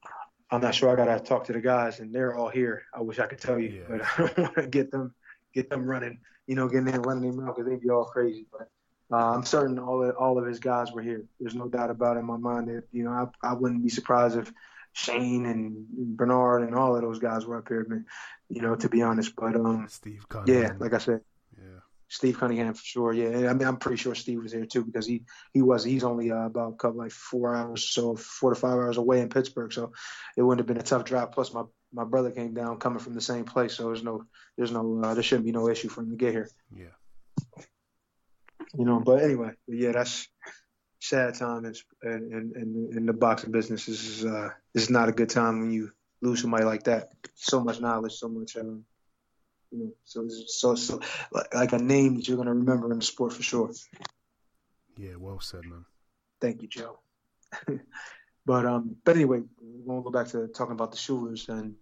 I'm not sure. I gotta talk to the guys, and they're all here. I wish I could tell you, Yeah. but I don't want to get them get them running. You know, getting and running them out because they'd be all crazy. But uh, I'm certain all of, all of his guys were here. There's no doubt about it in my mind that you know I, I wouldn't be surprised if Shane and Bernard and all of those guys were up here. Man, you know, to be honest. But um, Steve Cunningham. yeah, like I said, yeah. Steve Cunningham for sure. Yeah, I mean, I'm pretty sure Steve was there too because he he was he's only uh, about a couple like four hours, so four to five hours away in Pittsburgh. So it wouldn't have been a tough drive. Plus, my my brother came down coming from the same place, so there's no there's no uh, there shouldn't be no issue for him to get here. Yeah. You know, but anyway, but yeah, that's sad time in in in, in the boxing business. This is uh this is not a good time when you lose somebody like that. So much knowledge, so much um, you know, so so so like, a name that you're gonna remember in the sport for sure. Yeah, well said, man. Thank you, Joe. but um, but anyway, we're gonna go back to talking about the Shulers and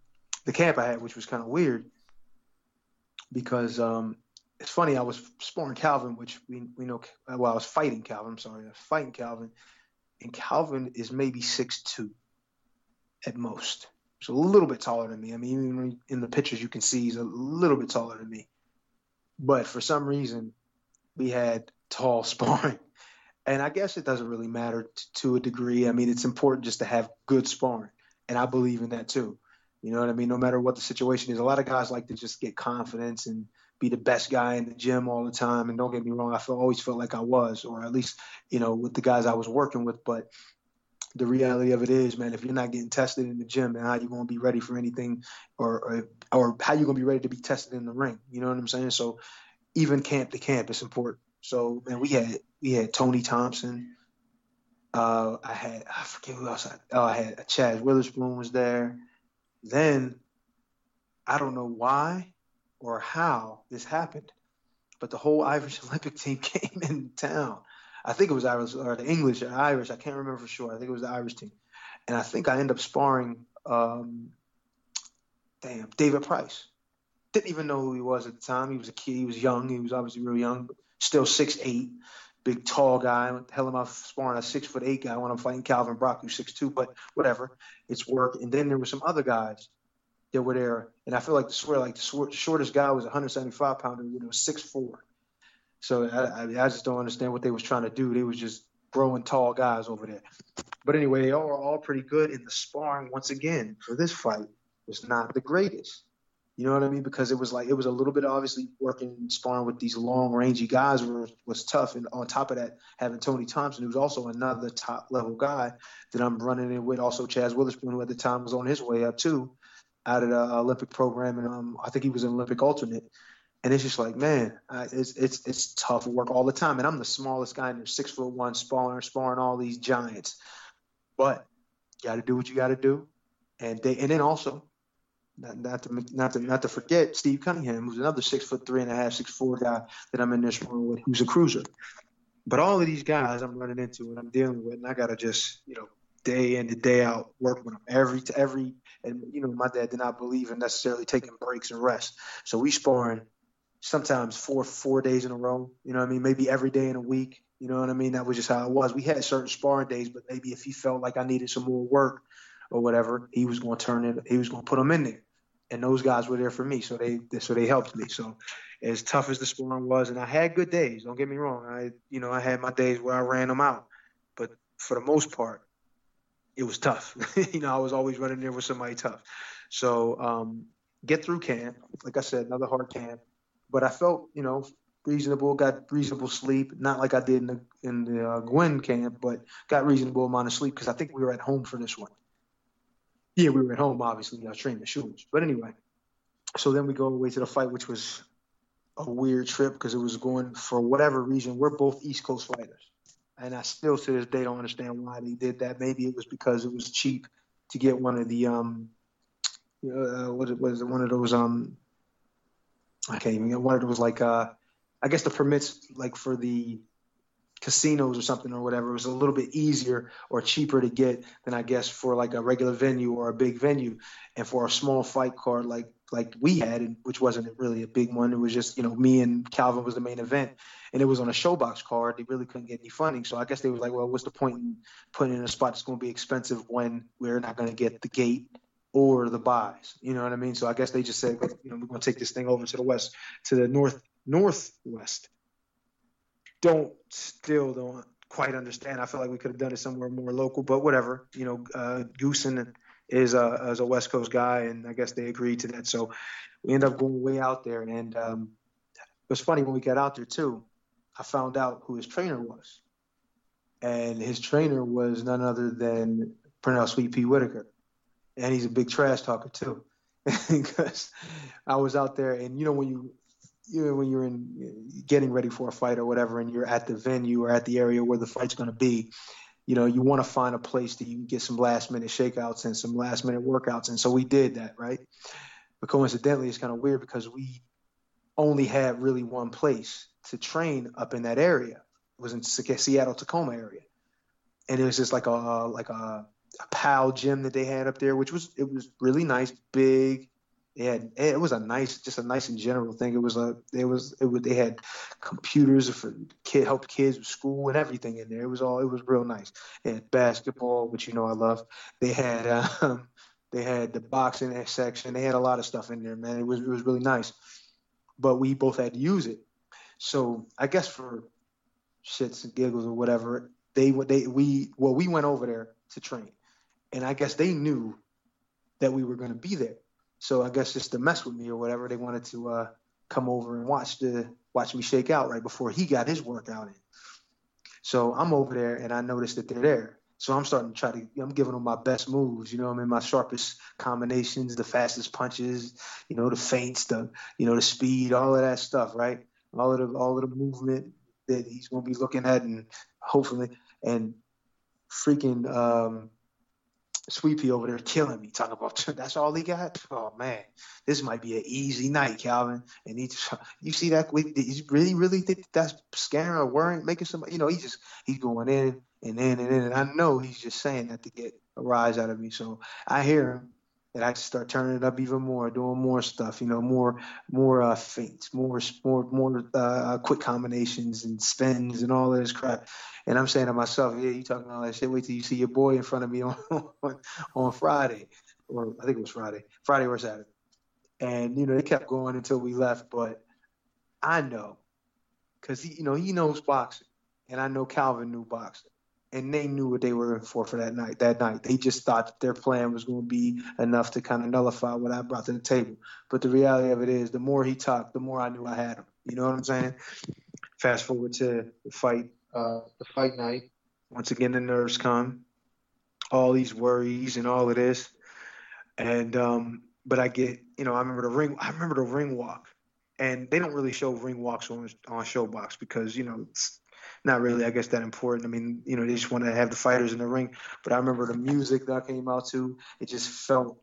the camp I had, which was kind of weird because um, it's funny. I was sparring Calvin, which we we know. Well, I was fighting Calvin. I'm sorry, I was fighting Calvin, and Calvin is maybe six two at most. So a little bit taller than me. I mean, even in the pictures you can see he's a little bit taller than me. But for some reason, we had tall sparring. And I guess it doesn't really matter t- to a degree. I mean, it's important just to have good sparring. And I believe in that too. You know what I mean? No matter what the situation is, a lot of guys like to just get confidence and be the best guy in the gym all the time. And don't get me wrong, I feel, always felt like I was, or at least, you know, with the guys I was working with. But the reality of it is, man, if you're not getting tested in the gym, then how you to be ready for anything or, or, or how you to be ready to be tested in the ring? You know what I'm saying? So even camp to camp, is important. So, man, we had we had Tony Thompson. Uh, I had I forget who else. I, oh, I had a Chaz Witherspoon was there. Then I don't know why or how this happened, but the whole Irish Olympic team came in town. I think it was Irish or the English or Irish. I can't remember for sure. I think it was the Irish team, and I think I ended up sparring. Um, damn, David Price. Didn't even know who he was at the time. He was a kid. He was young. He was obviously real young. Still six eight, big tall guy. Hell am I sparring a six foot eight guy when I'm fighting Calvin Brock, who's six two? But whatever, it's work. And then there were some other guys that were there, and I feel like the swear like the short, shortest guy was a 175 pounder, you know, six four. So I, I, I just don't understand what they was trying to do. They was just growing tall guys over there. But anyway, they all were all pretty good. And the sparring once again for this fight was not the greatest. You know what I mean? Because it was like it was a little bit obviously working sparring with these long rangy guys was, was tough. And on top of that, having Tony Thompson, who's also another top level guy that I'm running in with, also Chaz Witherspoon, who at the time was on his way up too, out of the Olympic program, and um, I think he was an Olympic alternate. And it's just like, man, I, it's it's it's tough work all the time. And I'm the smallest guy in there, six foot one, sparring sparring all these giants. But you got to do what you got to do, and they and then also not, not to not to not to forget Steve Cunningham, who's another six foot three and a half, six four guy that I'm in this room with, who's a cruiser. But all of these guys I'm running into and I'm dealing with, and I gotta just you know day in and day out work with them every every. And you know my dad did not believe in necessarily taking breaks and rest, so we sparring sometimes four four days in a row. You know what I mean? Maybe every day in a week. You know what I mean? That was just how it was. We had certain sparring days, but maybe if he felt like I needed some more work or whatever, he was going to turn it. He was going to put them in there, and those guys were there for me. So they so they helped me. So as tough as the sparring was, and I had good days. Don't get me wrong. I you know I had my days where I ran them out, but for the most part, it was tough. you know, I was always running there with somebody tough. So um, get through camp. Like I said, another hard camp, but I felt you know reasonable. Got reasonable sleep. Not like I did in the in the uh, Guinn camp, but got reasonable amount of sleep because I think we were at home for this one. Yeah, we were at home, obviously. I was training the shoes, but anyway. So then we go away to the fight, which was a weird trip because it was going for whatever reason. We're both East Coast fighters, and I still to this day don't understand why they did that. Maybe it was because it was cheap to get one of the um, uh, what was it? One of those um, I can't even get one of those like uh, I guess the permits like for the casinos or something or whatever it was a little bit easier or cheaper to get than I guess for like a regular venue or a big venue. And for a small fight card like like we had, which wasn't really a big one, it was just you know me and Calvin was the main event, and it was on a ShoBox card. They really couldn't get any funding, so I guess they was like, well, what's the point in putting in a spot that's going to be expensive when we're not going to get the gate or the buys? You know what I mean? So I guess they just said, you know, we're going to take this thing over to the west, to the north northwest don't still don't quite understand. I feel like we could have done it somewhere more local, but whatever. You know, uh, Goossen is a is a West Coast guy, and I guess they agreed to that. So we end up going way out there, and um, it was funny when we got out there too. I found out who his trainer was, and his trainer was none other than Pernell Sweet Pea Whitaker, and he's a big trash talker too. because I was out there, and you know when you you know, when you're in getting ready for a fight or whatever, and you're at the venue or at the area where the fight's going to be, you know, you want to find a place that you can get some last minute shakeouts and some last minute workouts. And so we did that, right? But coincidentally, it's kind of weird because we only had really one place to train up in that area. It was in Seattle Tacoma area, and it was just like a like a, a PAL gym that they had up there, which was it was really nice, big they had it was a nice just a nice and general thing. It was a it was it was they had computers for kid help kids with school and everything in there. It was all it was real nice. They had basketball which you know i love. They had um they had the boxing section. They had a lot of stuff in there man. It was it was really nice. But we both had to use it. So i guess for shits and giggles or whatever they they we well we went over there to train. And i guess they knew that we were going to be there so I guess just to mess with me or whatever, they wanted to uh, come over and watch the watch me shake out right before he got his workout in. So I'm over there and I noticed that they're there. So I'm starting to try to I'm giving them my best moves, you know, I mean my sharpest combinations, the fastest punches, you know, the feints, the you know, the speed, all of that stuff, right? All of the all of the movement that he's gonna be looking at and hopefully and freaking um Sweet Pea over there killing me, talking about that's all he got. Oh man, this might be an easy night, Calvin. And he, just, you see that? He really, really think that's scaring or worrying, making somebody. You know, he just he's going in and in and in, and I know he's just saying that to get a rise out of me. So I hear him, and I start turning it up even more, doing more stuff. You know, more more uh, feints, more more more uh, quick combinations and spins and all this crap. And I'm saying to myself, yeah, you talking all that shit. Wait till you see your boy in front of me on on, on Friday, or I think it was Friday, Friday or Saturday. And you know, they kept going until we left. But I know, cause he, you know, he knows boxing, and I know Calvin knew boxing, and they knew what they were in for for that night. That night, they just thought that their plan was going to be enough to kind of nullify what I brought to the table. But the reality of it is, the more he talked, the more I knew I had him. You know what I'm saying? Fast forward to the fight uh, the fight night. Once again, the nerves come, all these worries and all of this, and um, but I get, you know, I remember the ring. I remember the ring walk, and they don't really show ring walks on on ShoBox because you know not really, I guess, that important. I mean, you know, they just want to have the fighters in the ring. But I remember the music that came out too. It just felt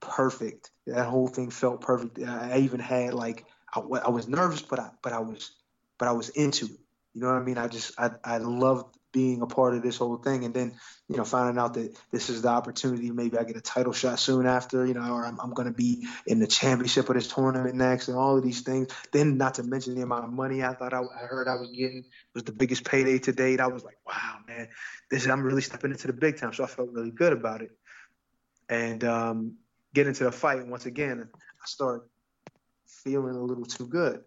perfect. That whole thing felt perfect. I even had like I, I was nervous, but I but I was but I was into it. You know what I mean? I just I I loved being a part of this whole thing, and then you know finding out that this is the opportunity. Maybe I get a title shot soon after, you know, or I'm, I'm going to be in the championship of this tournament next, and all of these things. Then not to mention the amount of money I thought I, I heard I was getting was the biggest payday to date. I was like, wow, man, this is I'm really stepping into the big time. So I felt really good about it, and um, get into the fight once again. I start feeling a little too good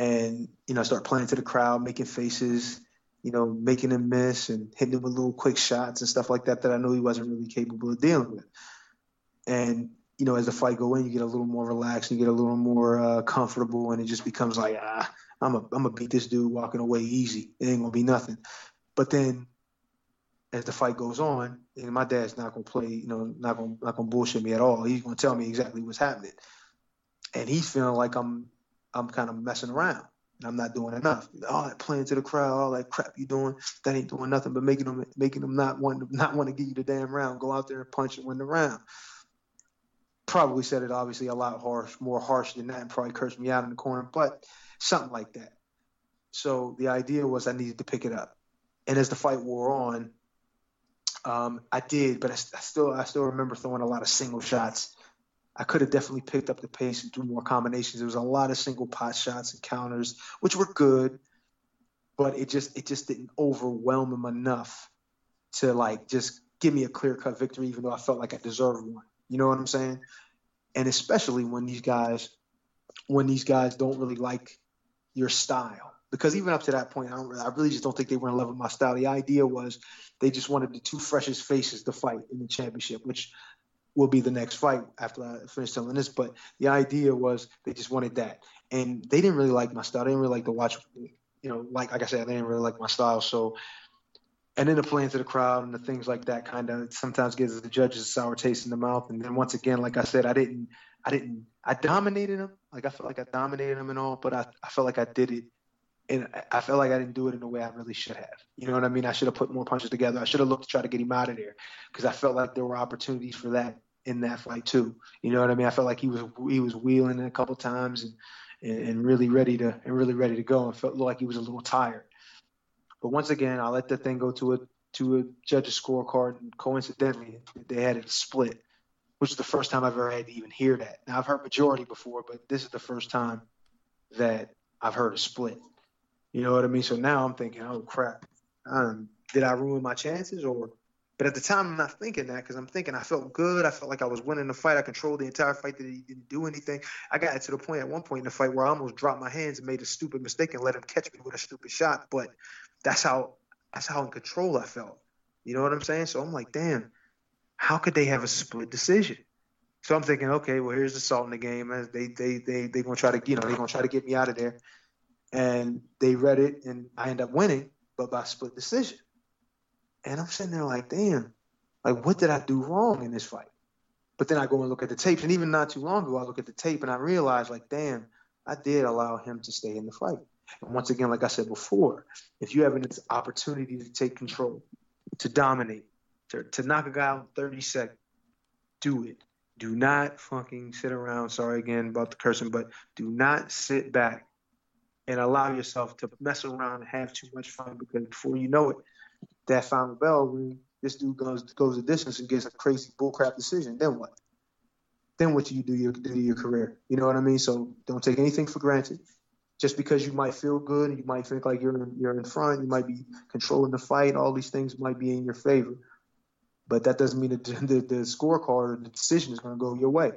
and you know start playing to the crowd, making faces, you know, making him miss and hitting him with little quick shots and stuff like that that I know he wasn't really capable of dealing with. And you know, as the fight go in, you get a little more relaxed, you get a little more uh, comfortable, and it just becomes like, ah, I'm a, I'm gonna beat this dude walking away easy. It ain't gonna be nothing. But then, as the fight goes on, and my dad's not gonna play, you know, not gonna not gonna bullshit me at all. He's gonna tell me exactly what's happening, and he's feeling like I'm I'm kind of messing around and I'm not doing enough. All that playing to the crowd, all that crap you doing, that ain't doing nothing but making them making them not want not want to give you the damn round. Go out there and punch and win the round probably said it obviously a lot harsh, more harsh than that, and probably cursed me out in the corner, but something like that. So the idea was I needed to pick it up, and as the fight wore on, um, I did, but I, I, still I still remember throwing a lot of single shots. I could have definitely picked up the pace and do more combinations. There was a lot of single pot shots and counters, which were good, but it just it just didn't overwhelm him enough to like just give me a clear cut victory, even though I felt like I deserved one. You know what I'm saying? And especially when these guys, when these guys don't really like your style, because even up to that point, I don't, I really just don't think they were in love with my style. The idea was they just wanted the two freshest faces to fight in the championship, which will be the next fight after I finish telling this. But the idea was they just wanted that, and they didn't really like my style. They didn't really like to watch, you know, like like I said, they didn't really like my style. So and then the playing to the crowd and the things like that kind of sometimes gives the judges a sour taste in the mouth. And then once again, like I said, I didn't, I didn't, I dominated them. Like I felt like I dominated them and all, but I, I felt like I did it, and I felt like I didn't do it in the way I really should have. You know what I mean? I should have put more punches together. I should have looked to try to get him out of there because I felt like there were opportunities for that in that fight too. You know what I mean? I felt like he was he was wheeling a couple times and and, and really ready to and really ready to go and felt like he was a little tired. But once again, I let the thing go to a to a judge's scorecard, and coincidentally, they had it split, which is the first time I've ever had to even hear that. Now I've heard majority before, but this is the first time that I've heard a split. You know what I mean? So now I'm thinking, oh crap, um, did I ruin my chances or? But at the time, I'm not thinking that because I'm thinking I felt good. I felt like I was winning the fight. I controlled the entire fight. That he didn't do anything. I got to the point at one point in the fight where I almost dropped my hands and made a stupid mistake and let him catch me with a stupid shot. But that's how that's how in control I felt. You know what I'm saying? So I'm like, damn, how could they have a split decision? So I'm thinking, okay, well here's the salt in the game. They they they they gonna try to you know they gonna try to get me out of there, and they read it, and I end up winning, but by split decision. And I'm sitting there like, damn, like what did I do wrong in this fight? But then I go and look at the tapes, and even not too long ago, I look at the tape and I realize, like, damn, I did allow him to stay in the fight. And once again, like I said before, if you have an opportunity to take control, to dominate, to, to knock a guy out in 30 seconds, do it. Do not fucking sit around. Sorry again about the cursing, but do not sit back and allow yourself to mess around and have too much fun because before you know it, that final bell ring, this dude goes goes the distance and gets a crazy bullcrap decision. Then what? Then what do you do your do to your career? You know what I mean? So don't take anything for granted just because you might feel good, and you might think like you're in, you're in front, you might be controlling the fight, all these things might be in your favor. But that doesn't mean that the, the scorecard or the decision is going to go your way.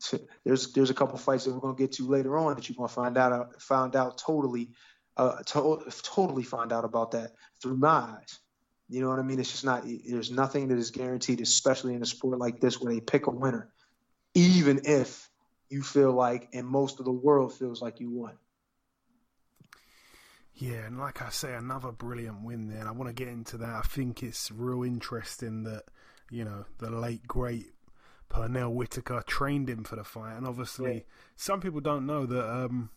There's there's a couple fights that we're to get to later on that you're to find out found out totally, uh, to, totally find out about that through my eyes. You know what I mean? It's just not. There's nothing that is guaranteed, especially in a sport like this where they pick a winner, even if you feel like and most of the world feels like you won. Yeah, and like I say, another brilliant win there. And I want to get into that. I think it's real interesting that, you know, the late, great Pernell Whitaker trained him for the fight. And obviously, yeah. some people don't know that, um,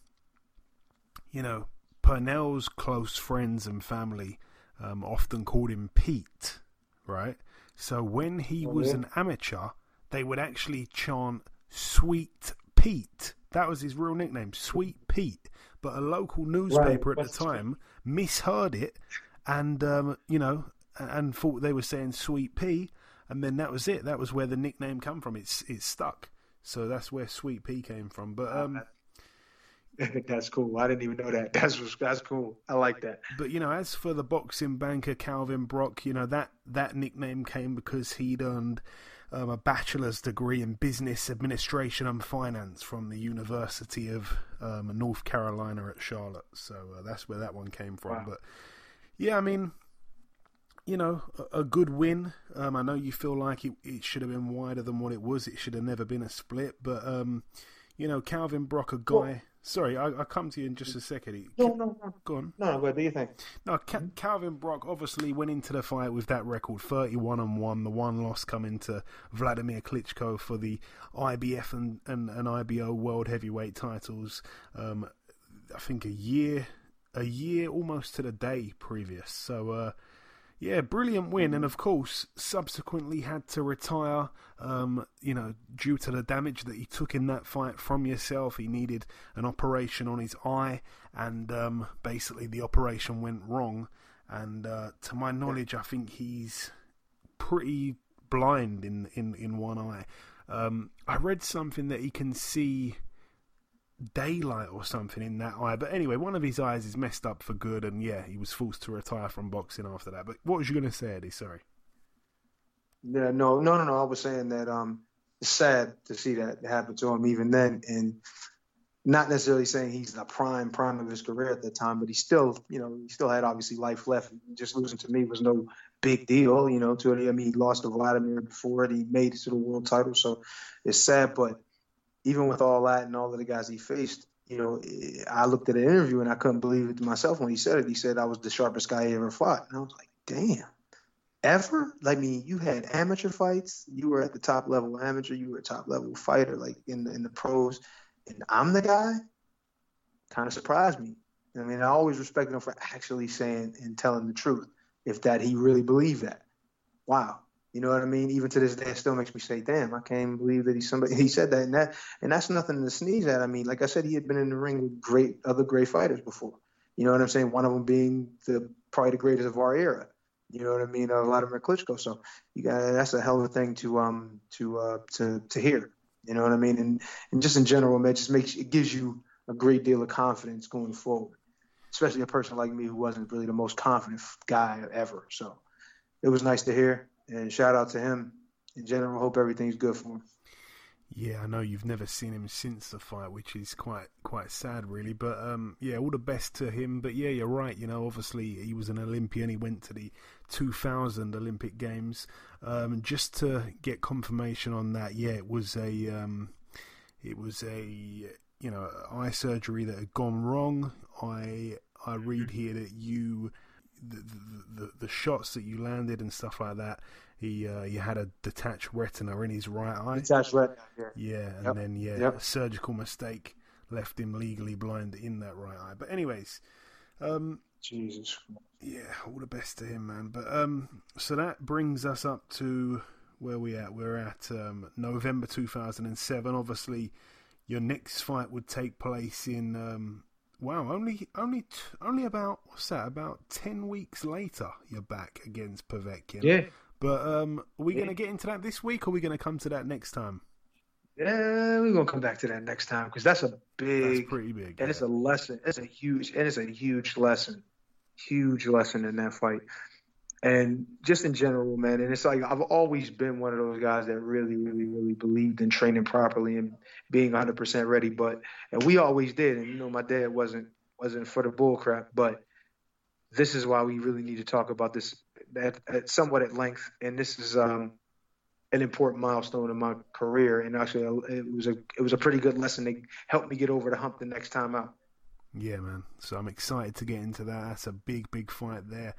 you know, Pernell's close friends and family um, often called him Pete, right? So when he oh, was yeah. an amateur, they would actually chant Sweet Pete. That was his real nickname, Sweet Pete but a local newspaper right, at the time true. misheard it and um, you know and thought they were saying sweet pea and then that was it. That was where the nickname came from. It's it stuck. So that's where sweet pea came from. But um, that's cool. I didn't even know that. That's that's cool. I like that. But you know as for the boxing banker calvin brock you know that that nickname came because he'd earned um, a bachelor's degree in business administration and finance from the University of um, North Carolina at Charlotte. So uh, that's where that one came from. Wow. But Yeah, I mean, you know, a, a good win. Um, I know you feel like it, it should have been wider than what it was. It should have never been a split. But, um, you know, Calvin Brock, a guy. Well- sorry, I, I'll come to you in just a second. No, no, no, Go on. no. But do you think? No, Ca- Calvin Brock obviously went into the fight with that record, thirty-one and one. The one loss coming to Vladimir Klitschko for the IBF and, and, and IBO World Heavyweight titles. Um, I think a year, a year almost to the day previous. So, uh, yeah, brilliant win, and of course, subsequently had to retire. Um, you know, due to the damage that he took in that fight from yourself, he needed an operation on his eye, and um, basically the operation went wrong. And uh, to my knowledge, I think he's pretty blind in in in one eye. Um, I read something that he can see daylight or something in that eye. But anyway, one of his eyes is messed up for good, and yeah, he was forced to retire from boxing after that. But what was you going to say, Eddie? Sorry. Yeah, no, no, no, no. I was saying that um, it's sad to see that happen to him even then, and not necessarily saying he's the prime prime of his career at that time, but he still, you know, he still had obviously life left. Just losing to me was no big deal, you know. To mean, he lost to Vladimir before it. He made it to the world title, so it's sad. But even with all that and all of the guys he faced, you know, eh, I looked at an interview and I couldn't believe it myself when he said it. He said I was the sharpest guy he ever fought, and I was like, damn. Ever? Like, I mean, you had amateur fights. You were at the top level amateur. You were a top level fighter, like in the, in the pros. And I'm the guy. Kind of surprised me. I mean, I always respected him for actually saying and telling the truth. If that he really believed that. Wow. You know what I mean? Even to this day, it still makes me say, "Damn, I can't believe that he's somebody." He said that, and that, and that's nothing to sneeze at. I mean, like I said, he had been in the ring with great other great fighters before. You know what I'm saying? One of them being the probably the greatest of our era. You know what I mean? A lot of Klitschko. So you got that's a hell of a thing to um to uh to to hear. You know what I mean? And and just in general, man, just makes it gives you a great deal of confidence going forward. Especially a person like me who wasn't really the most confident guy ever. So it was nice to hear. And shout out to him. In general, hope everything's good for him. Yeah, I know you've never seen him since the fight, which is quite quite sad, really. But um, yeah, all the best to him. But yeah, you're right. You know, obviously he was an Olympian. He went to the 2000 Olympic Games. Um, just to get confirmation on that, yeah, it was a um, it was a you know eye surgery that had gone wrong. I I read here that you the, the, the, shots that you landed and stuff like that. He uh, he had a detached retina in his right eye. Detached retina. Yeah. Yeah, and Yep. then yeah, Yep. a surgical mistake left him legally blind in that right eye. But anyways, um, Jesus. yeah, all the best to him, man. But um, so that brings us up to where we at. We're at um, November 2007. Obviously, your next fight would take place in um, wow, only only t- only about what's that? About ten weeks later, you're back against Povetkin. Yeah. But um, are we Yeah. going to get into that this week, or are we going to come to that next time? Yeah, we're gonna come back to that next time because that's a big That's pretty big. and it's a lesson. It's a huge and it's a huge lesson, huge lesson in that fight. And just in general, man, and it's like I've always been one of those guys that really, really, really believed in training properly and being 100% ready. But and we always did. And you know, my dad wasn't wasn't for the bull crap. But this is why we really need to talk about this at, at somewhat at length. And this is um, an important milestone in my career. And actually, it was a it was a pretty good lesson to help me get over the hump the next time out. Yeah, man. So I'm excited to get into that. That's a big, big fight there.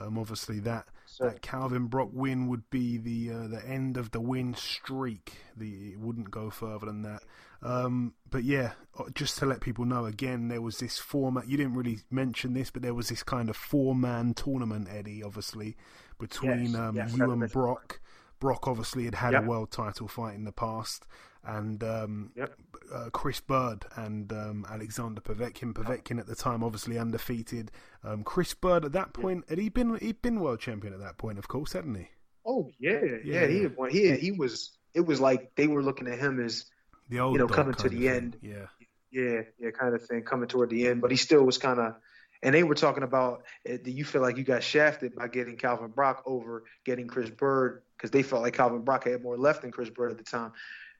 Um, obviously, that So- that Calvin Brock win would be the uh, the end of the win streak. The it wouldn't go further than that. Um, but yeah, uh, just to let people know again, there was this format. You didn't really mention this, but there was this kind of four man tournament, Eddie. Obviously, between Yes, um, yes, you and Brock. Brock obviously had had Yep. a world title fight in the past, and um, Yep. uh, Chris Byrd and um, Alexander Povetkin. Povetkin at the time, obviously undefeated. Um, Chris Byrd at that point, had he been he'd been world champion at that point, of course, hadn't he? Oh yeah, Yeah, yeah. He. He he was. It was like they were looking at him as The old You know, coming to the thing. end. Yeah, yeah, yeah, kind of thing, coming toward the end. But he still was kind of. And they were talking about, uh, do you feel like you got shafted by getting Calvin Brock over getting Chris Bird because they felt like Calvin Brock had more left than Chris Byrd at the time.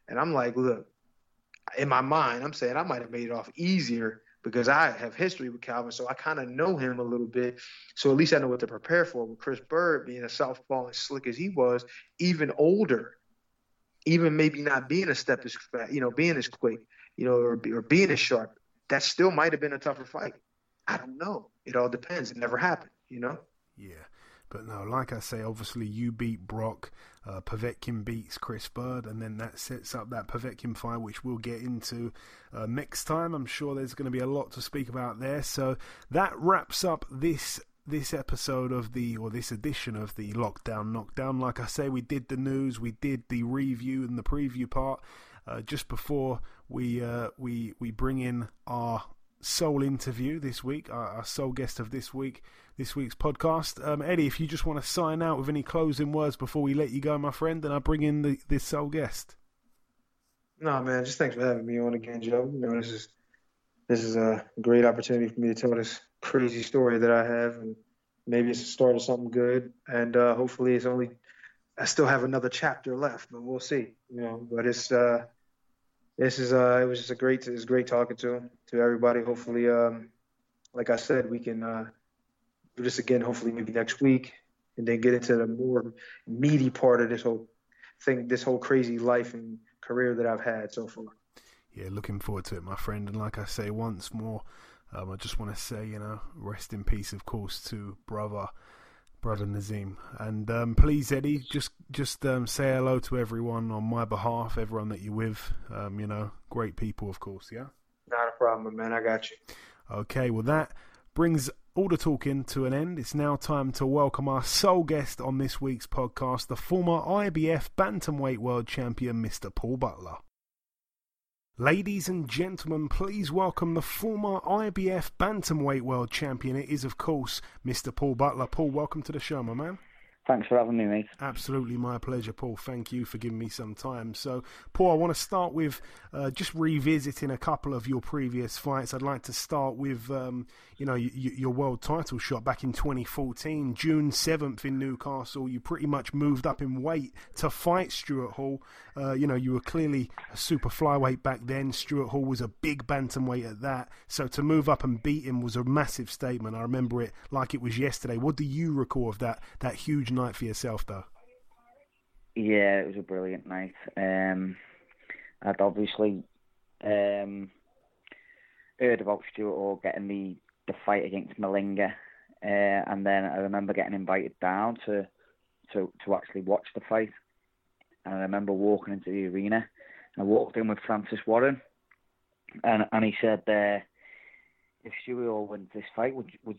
And I'm like, look, in my mind, I'm saying I might have made it off easier because I have history with Calvin, so I kind of know him a little bit. So at least I know what to prepare for. With Chris Byrd being a southpaw and slick as he was, even older, even maybe not being a step as fast, you know, being as quick, you know, or, or being as sharp, that still might have been a tougher fight. I don't know. It all depends. It never happened, you know. Yeah. But no, like I say, obviously you beat Brock, uh, Povetkin beats Chris Byrd, and then that sets up that Povetkin fight, which we'll get into uh, next time. I'm sure there's going to be a lot to speak about there. So that wraps up this this episode of the or this edition of the lockdown knockdown. Like I say, we did the news, we did the review and the preview part uh, just before we uh, we we bring in our sole interview this week, our, our sole guest of this week this week's podcast. Um, Eddie, if you just want to sign out with any closing words before we let you go, my friend, then I bring in the, this sole guest. No, man, just thanks for having me on again, Joe. You know, this is this is a great opportunity for me to tell this crazy story that I have, and maybe it's the start of something good. And uh, hopefully, it's only I still have another chapter left, but we'll see. You know, but it's uh, this is uh, it was just a great it's great talking to to everybody. Hopefully, um, like I said, we can uh, do this again, hopefully maybe next week, and then get into the more meaty part of this whole thing, this whole crazy life and career that I've had so far. Yeah, looking forward to it, my friend. And like I say once more, um, I just want to say, you know, rest in peace, of course, to brother, brother Nazim. And um, please, Eddie, just just um, say hello to everyone on my behalf, everyone that you're with. Um, you know, great people, of course. Yeah. Not a problem, man. I got you. Okay, well that brings all the talking to an end. It's now time to welcome our sole guest on this week's podcast, the former IBF Bantamweight World Champion, Mr. Paul Butler. Ladies and gentlemen, please welcome the former IBF Bantamweight World Champion. It is, of course, Mr. Paul Butler. Paul, welcome to the show, my man. Thanks for having me, mate. Absolutely my pleasure, Paul. Thank you for giving me some time. So, Paul, I want to start with uh, just revisiting a couple of your previous fights. I'd like to start with, um, you know, y- your world title shot back in 2014, June 7th in Newcastle. You pretty much moved up in weight to fight Stuart Hall. Uh, you know, you were clearly a super flyweight back then. Stuart Hall was a big bantamweight at that. So to move up and beat him was a massive statement. I remember it like it was yesterday. What do you recall of that that huge night for yourself, though? Yeah, it was a brilliant night. Um, I'd obviously um, heard about Stuart Hall getting the, the fight against Malinga, uh, and then I remember getting invited down to to to actually watch the fight. And I remember walking into the arena, and I walked in with Francis Warren, and and he said, uh, "If Stuart Hall wins this fight, would would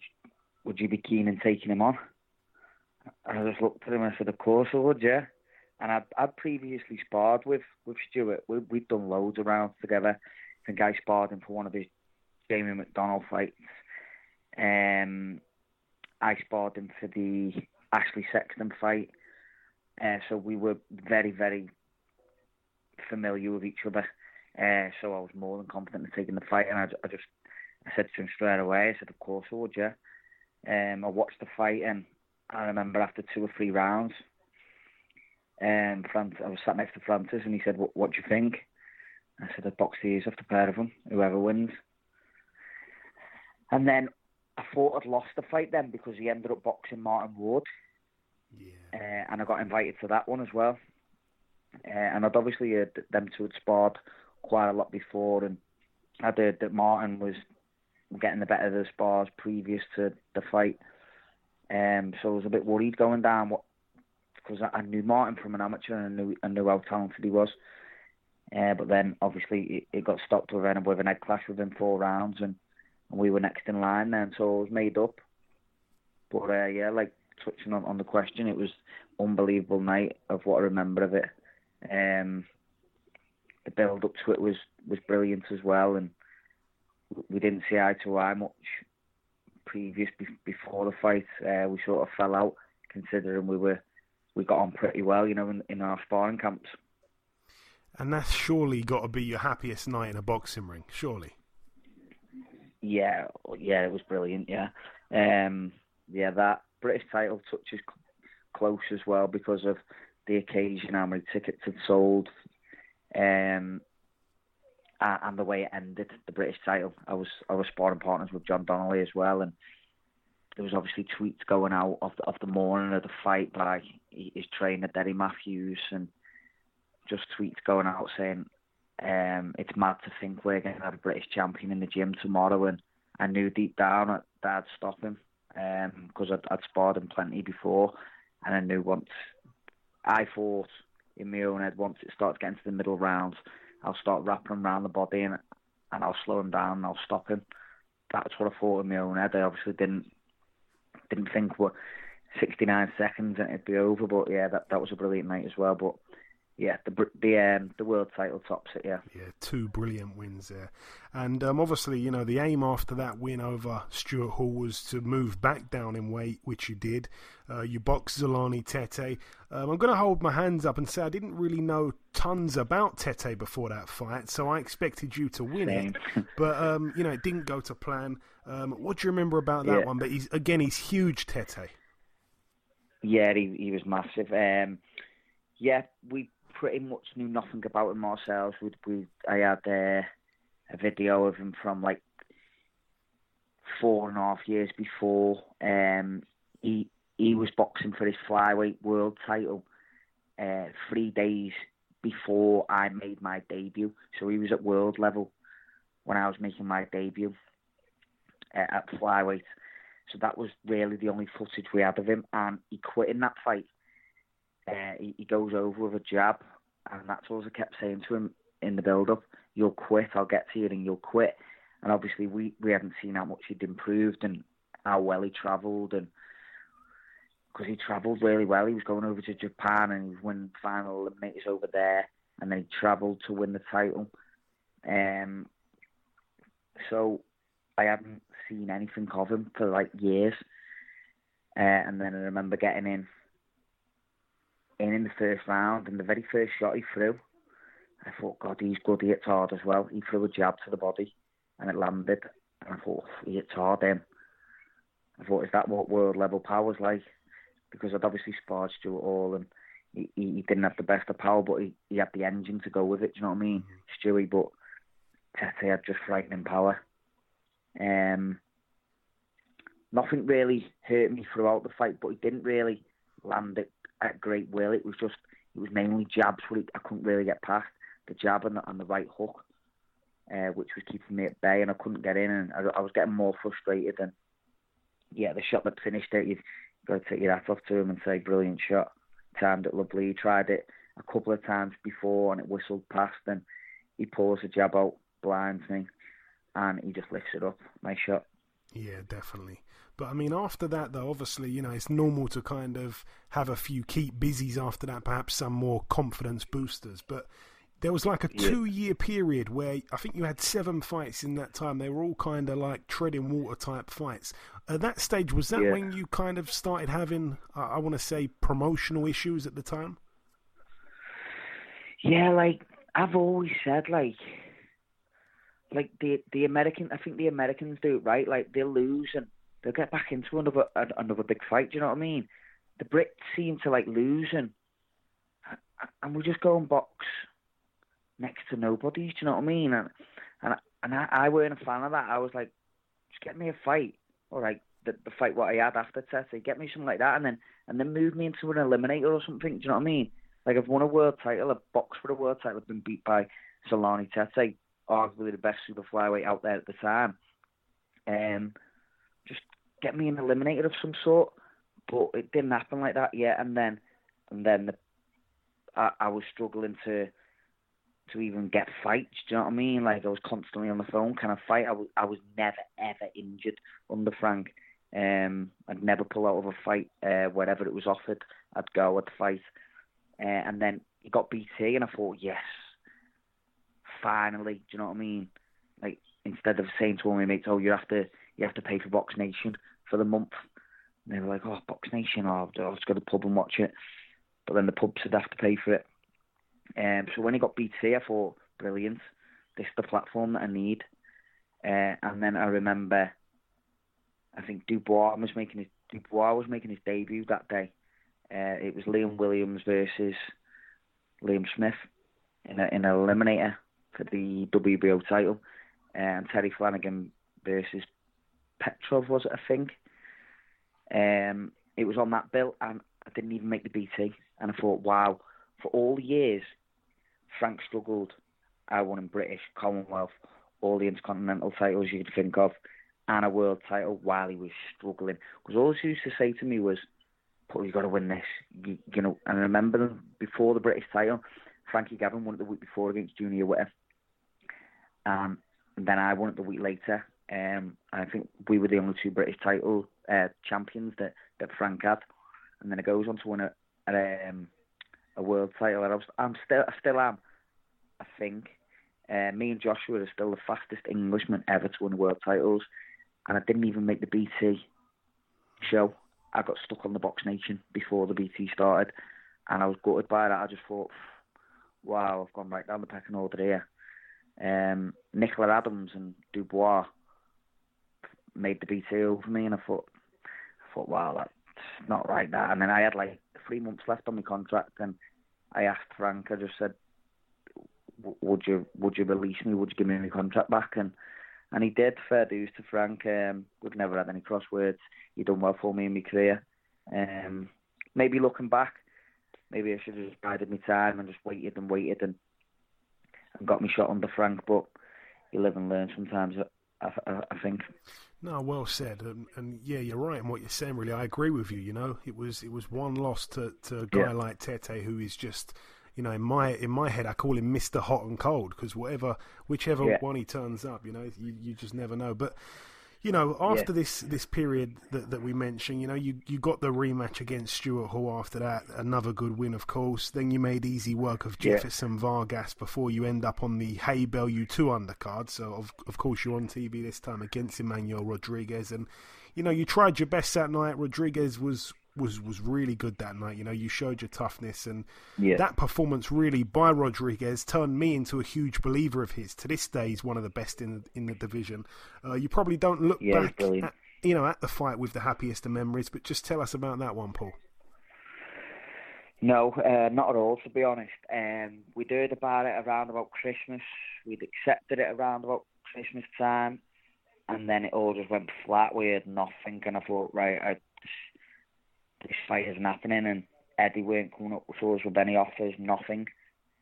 would you be keen in taking him on?" I just looked at him and I said, "Of course I would, yeah." And I'd, I'd previously sparred with with Stuart. We, we'd done loads of rounds together. I think I sparred him for one of his Jamie McDonnell fights. Um, I sparred him for the Ashley Sexton fight. Uh, so we were very, very familiar with each other. Uh, so I was more than confident in taking the fight, and I, I just I said to him straight away, I said, "Of course I would, yeah." Um, I watched the fight, and I remember after two or three rounds, um, Francis, I was sat next to Francis, and he said, "What, what do you think?" I said, "I'd box the ears off the pair of them, whoever wins." And then I thought I'd lost the fight then because he ended up boxing Martin Ward. Yeah. Uh, and I got invited to that one as well. Uh, and I'd obviously heard that them two had sparred quite a lot before, and I'd heard that Martin was getting the better of the spars previous to the fight. Um, so I was a bit worried going down what because I, I knew Martin from an amateur and I knew, I knew how talented he was. Uh, but then obviously it, it got stopped with an, with an head clash within four rounds, and, and we were next in line then, so I was made up. But uh, yeah, like touching on, on the question, it was unbelievable night of what I remember of it. Um, the build up to it was was brilliant as well, and we didn't see eye to eye much previous be- before the fight. Uh, we sort of fell out, considering we were we got on pretty well, you know, in, in our sparring camps. And that's surely got to be your happiest night in a boxing ring, surely. Yeah, yeah, it was brilliant. Yeah, um, yeah, that British title touches close as well because of the occasion, how many tickets had sold. Um, uh, and the way it ended, the British title. I was I was sparring partners with John Donnelly as well, and there was obviously tweets going out of the, of the morning of the fight by his trainer Derry Matthews, and just tweets going out saying um, it's mad to think we're going to have a British champion in the gym tomorrow, and I knew deep down that I'd stop him because um, I'd, I'd sparred him plenty before, and I knew once I fought in my own head once it starts getting to the middle rounds, I'll start wrapping him around the body and and I'll slow him down and I'll stop him. That's what I thought in my own head. I obviously didn't didn't think what 69 seconds and it'd be over. But yeah, that that was a brilliant night as well. But yeah, the the um, the world title tops it. Yeah, yeah, two brilliant wins there, and um, obviously, you know, the aim after that win over Stuart Hall was to move back down in weight, which you did. Uh, you boxed Zolani Tete. Um, I'm going to hold my hands up and say I didn't really know tons about Tete before that fight, so I expected you to win Same. it, but um, you know, it didn't go to plan. Um, what do you remember about that Yeah. one? But he's again, he's huge, Tete. Yeah, he he was massive. Um, yeah, we pretty much knew nothing about him ourselves. We we I had uh, a video of him from like four and a half years before. Um, he he was boxing for his flyweight world title uh, three days before I made my debut. So he was at world level when I was making my debut uh, at flyweight. So that was really the only footage we had of him, and he quit in that fight. Uh, he, he goes over with a jab, and that's all I kept saying to him in the build-up. You'll quit. I'll get to you, and you'll quit. And obviously, we we hadn't seen how much he'd improved and how well he travelled, and because he travelled really well, he was going over to Japan and he winning final eliminators over there, and then he travelled to win the title. Um, so I hadn't seen anything of him for like years. Uh, and then I remember getting in in in the first round, and the very first shot he threw, I thought, God, he's good. He hits hard as well. He threw a jab to the body, and it landed. And I thought, he hits hard then. I thought, is that what world level power's like? Because I'd obviously sparred Stuart Hall, and he, he didn't have the best of power, but he, he had the engine to go with it. Do you know what I mean, Stewie? But Tete had just frightening power. Um, nothing really hurt me throughout the fight, but he didn't really land it at great will. It was just it was mainly jabs where I couldn't really get past the jab and the, and the right hook, uh, which was keeping me at bay, and I couldn't get in, and I, I was getting more frustrated. And yeah, the shot that finished it, you've got to take your hat off to him and say, brilliant shot, timed it lovely. He tried it a couple of times before, and it whistled past, and he pulls the jab out, blinds me, and he just lifts it up. Nice shot. Yeah, definitely. But I mean, after that, though, obviously, you know, it's normal to kind of have a few keep busies after that, perhaps some more confidence boosters. But there was like a Yeah. two year period where I think you had seven fights in that time. They were all kind of like treading water type fights. At that stage, was that Yeah. when you kind of started having, I, I want to say, promotional issues at the time? Yeah, like I've always said, like, like the the American, I think the Americans do it right. Like they'll lose and they'll get back into another another big fight. Do you know what I mean? The Brits seem to like lose and we just go and box next to nobody. Do you know what I mean? And and I- and I, I weren't a fan of that. I was like, just get me a fight, or like the the fight what I had after Tete, get me something like that, and then and then move me into an eliminator or something. Do you know what I mean? Like I've won a world title, I've boxed for a world title, I've been beat by Zolani Tete, arguably the best super flyweight out there at the time. Um, get me an eliminator of some sort, but it didn't happen like that yet. And then, and then the, I, I was struggling to to even get fights. Do you know what I mean? Like I was constantly on the phone. Can I fight? I was I was never ever injured under Frank. Um, I'd never pull out of a fight. Uh, wherever it was offered, I'd go. I'd fight. Uh, and then he got BT, and I thought, yes, finally. Do you know what I mean? Like instead of saying to all my mates, "Oh, you have to you have to pay for Box Nation for the month," and they were like, "Oh, Box Nation, oh, I'll just go to the pub and watch it." But then the pubs would have to pay for it. Um, so when he got BT, I thought, brilliant. This is the platform that I need. Uh, and then I remember, I think Dubois was making his Dubois was making his debut that day. Uh, it was Liam Williams versus Liam Smith in a in an eliminator for the WBO title, and Terry Flanagan versus Petrov was it? I think. Um, it was on that bill, and I didn't even make the BT. And I thought, wow, for all the years Frank struggled, I won in British, Commonwealth, all the intercontinental titles you could think of, and a world title while he was struggling. Because all he used to say to me was, "Paul, you got to win this." You, you know, and I remember before the British title, Frankie Gavin won it the week before against Junior Witter. Um, and then I won it the week later. Um, I think we were the only two British title uh, champions that, that Frank had. And then it goes on to win a, a, um, a world title. And I'm still, I still am, I think. Uh, me and Joshua are still the fastest Englishman ever to win world titles. And I didn't even make the BT show. I got stuck on the Box Nation before the BT started. And I was gutted by that. I just thought, wow, I've gone right down the pecking order here. Um, Nicola Adams and Dubois made the BT over me, and I thought, I thought, wow, that's not right. That, and then I had like three months left on my contract, and I asked Frank. I just said, would you would you release me? Would you give me my contract back? And and he did. Fair dues to Frank. Um, we've never had any crosswords. He done well for me in my career. Um, maybe looking back, maybe I should have just bided my time and just waited and waited and and got me shot under Frank. But you live and learn sometimes. I, I, I think. No, well said, and, and, yeah, you're right in what you're saying. Really, I agree with you. You know, it was it was one loss to, to a guy yeah. like Tete, who is just, you know, in my in my head, I call him Mister Hot and Cold because whatever, whichever yeah. one he turns up, you know, you you just never know. But you know, after yeah. this this period that, that we mentioned, you know, you, you got the rematch against Stuart Hall after that, another good win, of course. Then you made easy work of Jefferson yeah. Vargas before you end up on the Haye Bellew 2 undercard. So, of, of course, you're on TV this time against Emmanuel Rodriguez. And, you know, you tried your best that night. Rodriguez was was was really good that night. You know, you showed your toughness, and yeah. that performance really by Rodriguez turned me into a huge believer of his. To this day, he's one of the best in the, in the division. Uh, you probably don't look yeah, back, at, you know, at the fight with the happiest of memories, but just tell us about that one, Paul. No, uh, not at all. To be honest, um, we'd heard about it around about Christmas. We'd accepted it around about Christmas time, and then it all just went flat. We had nothing, and I thought, right, I this fight isn't happening, and Eddie weren't coming up with us with any offers, nothing.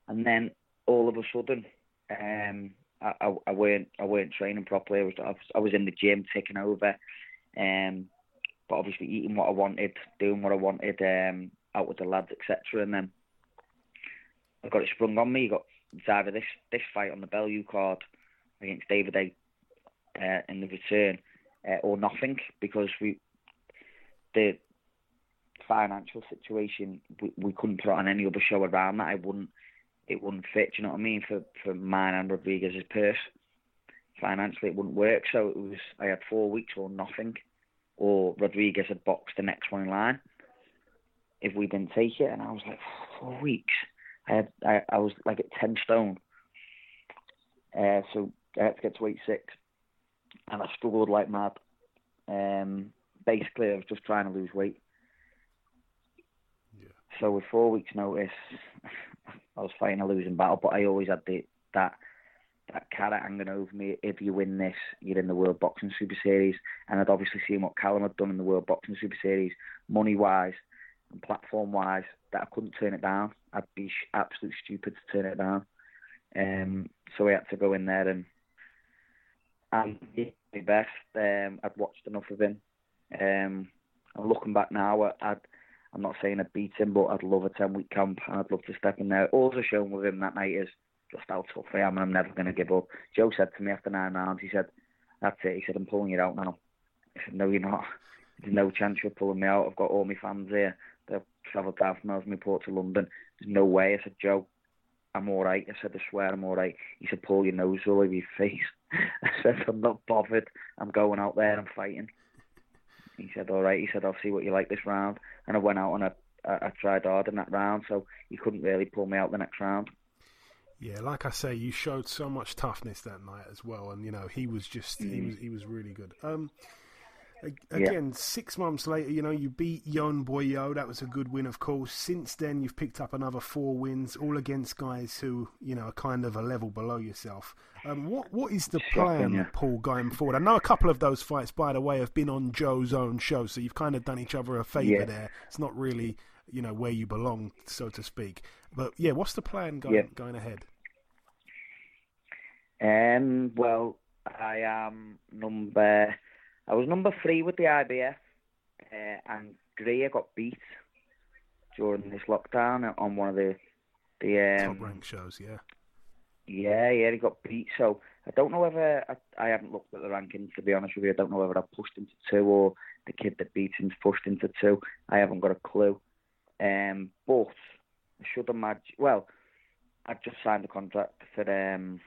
And then all of a sudden, um, I, I, I weren't I weren't training properly. I was, I was in the gym taking over, um, but obviously eating what I wanted, doing what I wanted, um, out with the lads, etc. And then I got it sprung on me. You got it's either this this fight on the Bellew card against David Haye. Uh, in the return, uh, or nothing because we the financial situation, we, we couldn't put on any other show around that. I wouldn't, it wouldn't fit. Do you know what I mean? For for mine and Rodriguez's purse, financially it wouldn't work. So it was I had four weeks or nothing, or Rodriguez had boxed the next one in line. If we didn't take it, and I was like four weeks. I had I, I was like at ten stone. Uh, so I had to get to eight six, and I struggled like mad. Um, basically, I was just trying to lose weight. So with four weeks' notice, I was fighting a losing battle, but I always had the, that that carrot hanging over me. If you win this, you're in the World Boxing Super Series, and I'd obviously seen what Callum had done in the World Boxing Super Series, money wise and platform wise, that I couldn't turn it down. I'd be absolutely stupid to turn it down. Um, so I had to go in there and and my best. Um, I'd watched enough of him. Um, and looking back now, I'd I'm not saying I'd beat him, but I'd love a 10 week camp and I'd love to step in there. All I've shown with him that night is just how tough I am and I'm never going to give up. Joe said to me after nine rounds, he said, That's it. He said, I'm pulling you out now. I said, No, you're not. There's no chance you're pulling me out. I've got all my fans here. They've travelled down from Ellesmere to London. There's no way. I said, Joe, I'm all right. I said, I swear I'm all right. He said, pull your nose all over your face. I said, I'm not bothered. I'm going out there I'm fighting. He said, all right. He said, I'll see what you like this round. And I went out and I, I, I tried hard in that round, so he couldn't really pull me out the next round. Yeah, like I say, you showed so much toughness that night as well, and you know he was just mm. he was he was really good. Um, again, yeah. six months later, you know, you beat Yon Boyo. That was a good win, of course. Since then, you've picked up another four wins, all against guys who, you know, are kind of a level below yourself. Um, what what is the plan, yeah. Paul, going forward? I know a couple of those fights, by the way, have been on Joe's own show, so you've kind of done each other a favour yeah. there. It's not really, you know, where you belong, so to speak. But yeah, what's the plan going going ahead? Um, well, I am number I was number three with the IBF, uh, and Greer got beat during this lockdown on one of the the um, top rank shows. Yeah. Yeah, yeah, he got beat. So I don't know whether I, I haven't looked at the rankings to be honest with you. I don't know whether I pushed into two or the kid that beat him's pushed into two. I haven't got a clue. Um, but I should imagine. Well, I've just signed a contract for um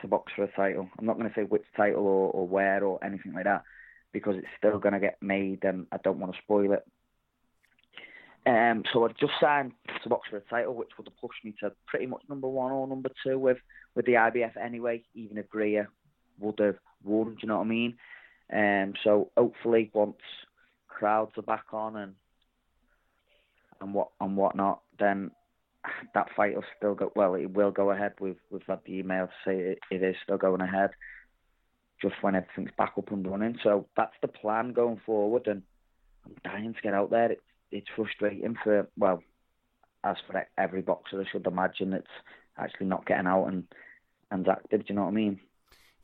to box for a title. I'm not going to say which title or, or where or anything like that because it's still going to get made and I don't want to spoil it. Um, so I just signed to box for a title, which would have pushed me to pretty much number one or number two with, with the IBF anyway, even if Greer would have won, do you know what I mean? Um, so hopefully once crowds are back on and and what and whatnot, then that fight will still go well. It will go ahead. We've we've had the email to say it, it is still going ahead just when everything's back up and running. So that's the plan going forward, and I'm dying to get out there. It's it's frustrating for well, as for every boxer, I should imagine it's actually not getting out and and active. Do you know what I mean?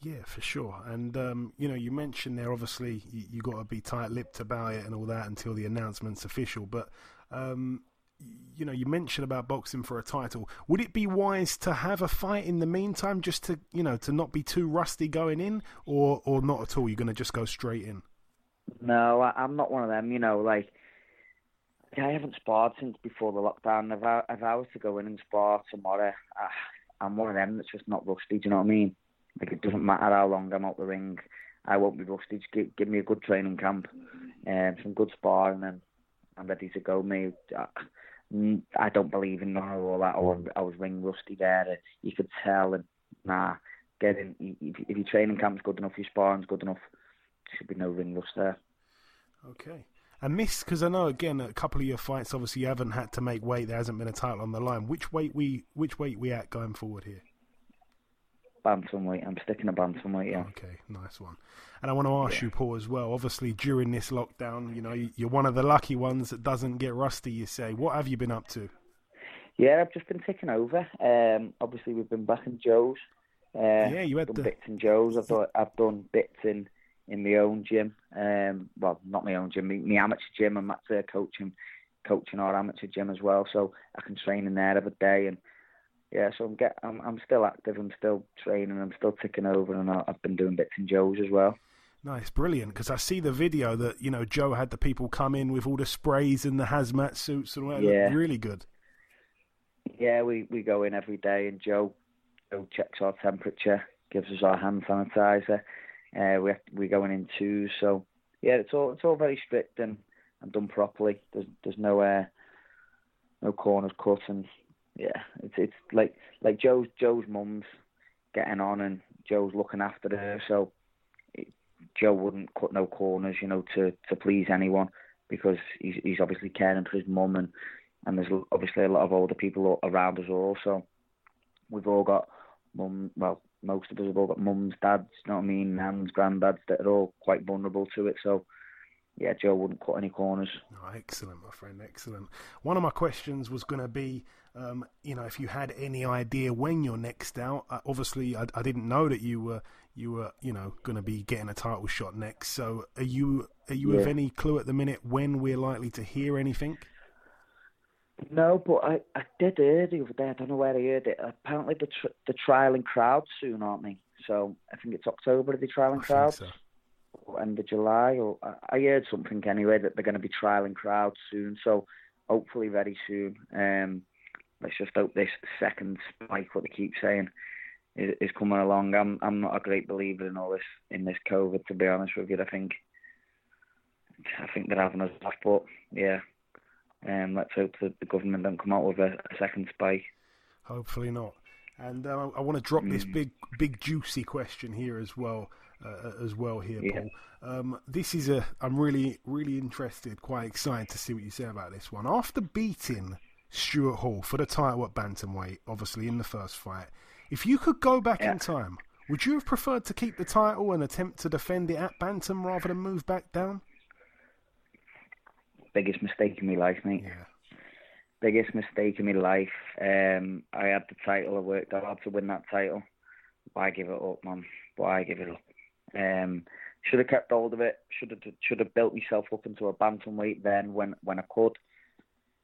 Yeah, for sure. And um, you know, you mentioned there obviously you, you got to be tight-lipped about it and all that until the announcement's official. But um, you know, you mentioned about boxing for a title. Would it be wise to have a fight in the meantime, just to you know, to not be too rusty going in, or or not at all? You're going to just go straight in. No, I, I'm not one of them. You know, like I haven't sparred since before the lockdown. If I if I was to go in and spar tomorrow, I, I'm one of them that's just not rusty. Do you know what I mean? Like it doesn't matter how long I'm out the ring, I won't be rusty. Just give, give me a good training camp, um, some good sparring, and I'm ready to go, mate. I don't believe in none of all that. Or I was ring rusty there. You could tell, and nah, get in. If, if your training camp's good enough, your sparring's good enough, there should be no ring rust there. Okay. And this, because I know again, a couple of your fights, obviously you haven't had to make weight. There hasn't been a title on the line. Which weight we, which weight we at going forward here? Bantamweight. I'm sticking a bantamweight. Yeah. Okay, nice one. And I want to ask yeah. you, Paul, as well. Obviously, during this lockdown, you know, you're one of the lucky ones that doesn't get rusty. You say, what have you been up to? Yeah, I've just been taking over. Um, obviously, we've been back in Joe's. Uh, yeah, you had done the... bits in Joe's. I've done, I've done bits in in my own gym. Um, well, not my own gym, my, amateur gym. I'm actually coaching coaching our amateur gym as well, so I can train in there every day and yeah, so I'm get I'm I'm still active. I'm still training. I'm still ticking over, and I've been doing bits and Joe's as well. Nice, brilliant. Because I see the video that you know Joe had the people come in with all the sprays and the hazmat suits and all that. Yeah, really good. Yeah, we we go in every day, and Joe Joe checks our temperature, gives us our hand sanitizer. Uh, we have, we going in twos, so yeah, it's all it's all very strict and, and done properly. There's there's no uh, no corners cut and yeah, it's it's like like Joe's Joe's mum's getting on and Joe's looking after her, so it, Joe wouldn't cut no corners, you know, to to please anyone because he's he's obviously caring for his mum and and there's obviously a lot of older people around us all, so we've all got mum. Well, most of us have all got mums, dads, you know what I mean, nans, granddads that are all quite vulnerable to it, so yeah, Joe wouldn't cut any corners. Oh, excellent, my friend, excellent. One of my questions was going to be, um, you know, if you had any idea when you're next out. Uh, obviously, I, I, didn't know that you were you were you know going to be getting a title shot next. So, are you are you yeah. of any clue at the minute when we're likely to hear anything? No, but I, I did hear the other day. I don't know where I heard it. Apparently, the tr- the trialing crowds soon, aren't they? So I think it's October. The trialing crowds. So end of July, or I heard something anyway that they're going to be trialing crowds soon. So hopefully very soon. Um, let's just hope this second spike, what they keep saying, is, is coming along. I'm I'm not a great believer in all this in this COVID. To be honest with you, I think I think they're having us off, but yeah. Um, let's hope that the government don't come out with a, a second spike. Hopefully not. And uh, I want to drop this Mm. big, big juicy question here as well, uh, as well here, Yeah. Paul. Um, this is a. I'm really, really interested, quite excited to see what you say about this one. After beating Stuart Hall for the title at bantamweight, obviously in the first fight, if you could go back Yeah. in time, would you have preferred to keep the title and attempt to defend it at bantam rather than move back down? Biggest mistake in my life, mate. Yeah. Biggest mistake in my life. Um, I had the title. I worked hard to win that title. Why give it up, man? Why give it up? Um, should have kept hold of it. Should have should have built myself up into a bantamweight then when when I could.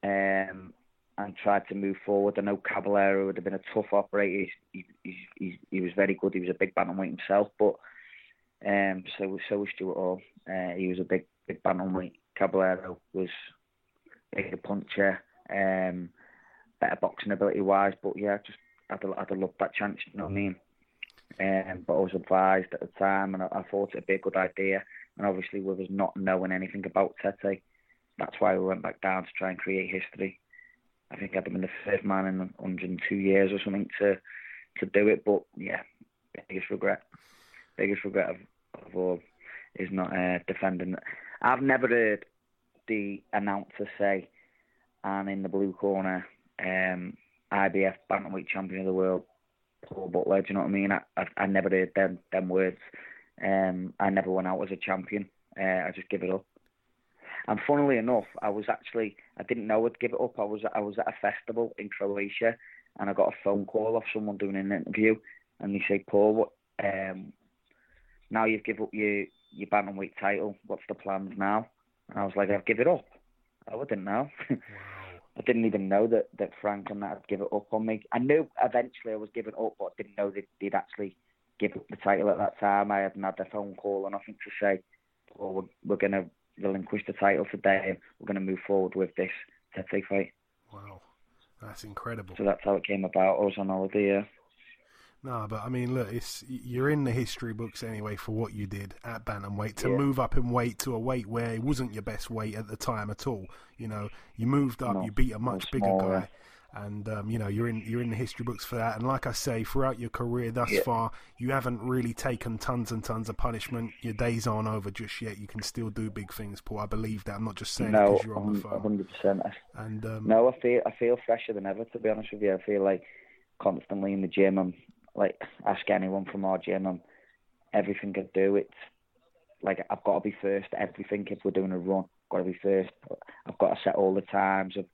Um, and tried to move forward. I know Caballero would have been a tough operator. He, he, he, he was very good. He was a big bantamweight himself, but um, so was so was Stuart Hall. Uh, he was a big big bantamweight. Caballero was bigger puncher, um, better boxing ability wise. But yeah, just I'd have, I'd have loved that chance. You know what I mean? Um, but I was advised at the time, and I, I thought it'd be a good idea. And obviously, with us not knowing anything about Tete, that's why we went back down to try and create history. I think I'd have been the third man in 102 years or something to to do it. But yeah, biggest regret, biggest regret of, of all is not uh, defending. I've never heard the announcer say, and in the blue corner, um, IBF bantamweight champion of the world, Paul Butler. Do you know what I mean? I I, I never heard them them words. Um, I never went out as a champion. Uh, I just give it up. And funnily enough, I was actually I didn't know I'd give it up. I was I was at a festival in Croatia, and I got a phone call off someone doing an interview, and they say, Paul, what, um, now you've given up your your bantamweight title. What's the plans now? And I was like, I've give it up. Oh, I didn't know. I didn't even know that, that Frank and that had give it up on me. I knew eventually I was giving up, but I didn't know that they'd actually give up the title at that time. I hadn't had the phone call or nothing to say, well, we're, we're going to relinquish the title today and we're going to move forward with this Tete fight. Wow, that's incredible. So that's how it came about. I was on holiday, yeah. No, but I mean, look, it's you're in the history books anyway for what you did at bantamweight to Yeah. move up in weight to a weight where it wasn't your best weight at the time at all. You know, you moved up, No, you beat a much bigger guy, and um, you know you're in you're in the history books for that. And like I say, throughout your career thus Yeah. far, you haven't really taken tons and tons of punishment. Your days aren't over just yet. You can still do big things, Paul. I believe that. I'm not just saying No, because you're on the phone. hundred percent. And um, No, I feel I feel fresher than ever. To be honest with you, I feel like constantly in the gym. I'm like ask anyone from our gym. I'm everything I do. It's like I've got to be first. Everything if we're doing a run, I've got to be first. I've got to set all the times of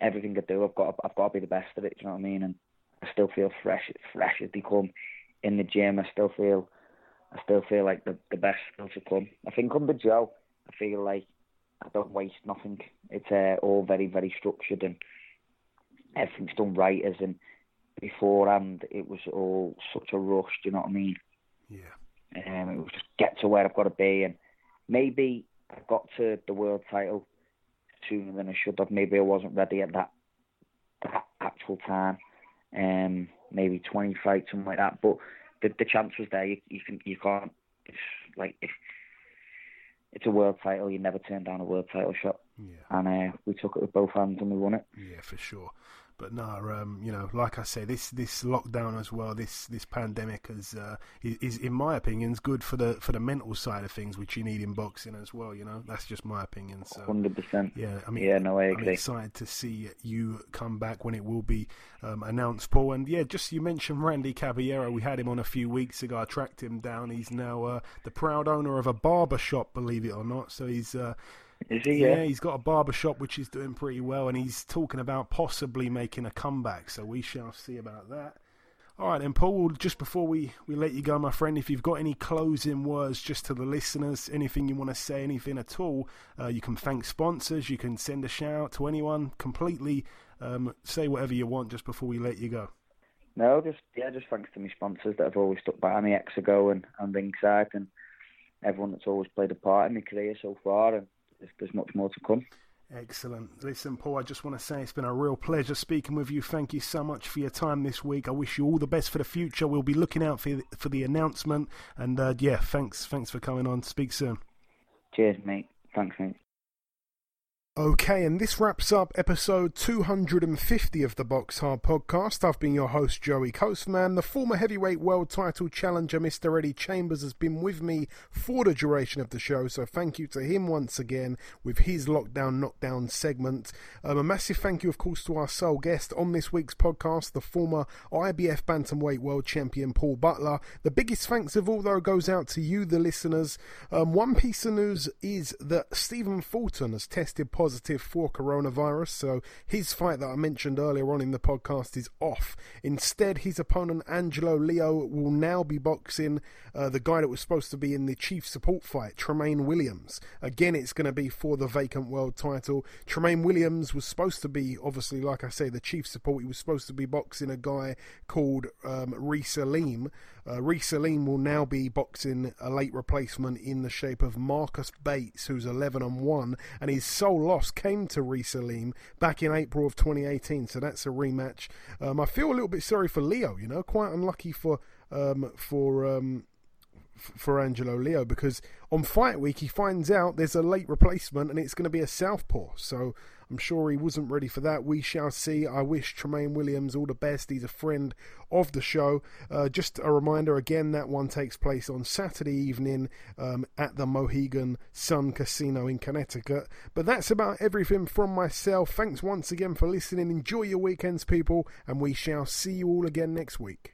everything I do. I've got to, I've got to be the best of it. Do you know what I mean? And I still feel fresh, fresh as they come in the gym. I still feel, I still feel like the the best still to come. I think under Joe, I feel like I don't waste nothing. It's uh, all very very structured and everything's done right. As in beforehand, it was all such a rush. Do you know what I mean? yeah, Um, it was just get to where I've got to be, and maybe I got to the world title sooner than I should have. Maybe I wasn't ready at that that actual time. Um, maybe 20 fights, something like that. But the the chance was there. You, you can you can't. It's like if it's a world title, you never turn down a world title shot. yeah. And uh, we took it with both hands and we won it. Yeah, for sure. But no, um, you know, like I say, this this lockdown as well, this this pandemic is, uh, is is in my opinion is good for the for the mental side of things, which you need in boxing as well. You know, that's just my opinion. So Hundred percent. yeah, I mean, Yeah, no, I I'm excited to see you come back when it will be um, announced, Paul. And yeah, just you mentioned Randy Caballero. We had him on a few weeks ago. I tracked him down. He's now uh, the proud owner of a barber shop, believe it or not. So he's uh, Is he? yeah, Yeah. he's got a barber shop which is doing pretty well, and he's talking about possibly making a comeback. So we shall see about that. All right, and Paul, just before we, we let you go, my friend, if you've got any closing words just to the listeners, anything you want to say, anything at all, uh, you can thank sponsors, you can send a shout out to anyone, completely um, say whatever you want just before we let you go. No, just yeah, just thanks to my sponsors that have always stuck by me, Exago and, and Ringside, and everyone that's always played a part in my career so far. And there's, there's much more to come. Excellent. Listen, Paul, I just want to say it's been a real pleasure speaking with you. Thank you so much for your time this week. I wish you all the best for the future. We'll be looking out for the, for the announcement. And uh, yeah, thanks, thanks for coming on. Speak soon. Cheers, mate. Thanks, mate. Okay, and this wraps up episode 250 of the Box Hard podcast. I've been your host, Joey Coastman. The former heavyweight world title challenger, Mr. Eddie Chambers, has been with me for the duration of the show, so thank you to him once again with his Lockdown Knockdown segment. Um, a massive thank you, of course, to our sole guest on this week's podcast, the former IBF Bantamweight world champion, Paul Butler. The biggest thanks of all, though, goes out to you, the listeners. Um, one piece of news is that Stephen Fulton has tested positive positive for coronavirus, so his fight that I mentioned earlier on in the podcast is off. Instead, his opponent Angelo Leo will now be boxing uh, the guy that was supposed to be in the chief support fight, Tremaine Williams. Again, it's going to be for the vacant world title. Tremaine Williams was supposed to be, obviously, like I say, the chief support. He was supposed to be boxing a guy called um, Reese Aleem. Uh, Reese Aleem will now be boxing a late replacement in the shape of Marcus Bates, who's 11 and 1, and his sole loss came to Reese Aleem back in April of 2018. So that's a rematch. Um, I feel a little bit sorry for Leo. You know, quite unlucky for um, for um, for Angelo Leo because on fight week he finds out there's a late replacement and it's going to be a southpaw. So I'm sure he wasn't ready for that. We shall see. I wish Tremaine Williams all the best. He's a friend of the show. Uh, just a reminder again that one takes place on Saturday evening um, at the Mohegan Sun Casino in Connecticut. But that's about everything from myself. Thanks once again for listening. Enjoy your weekends, people, and we shall see you all again next week.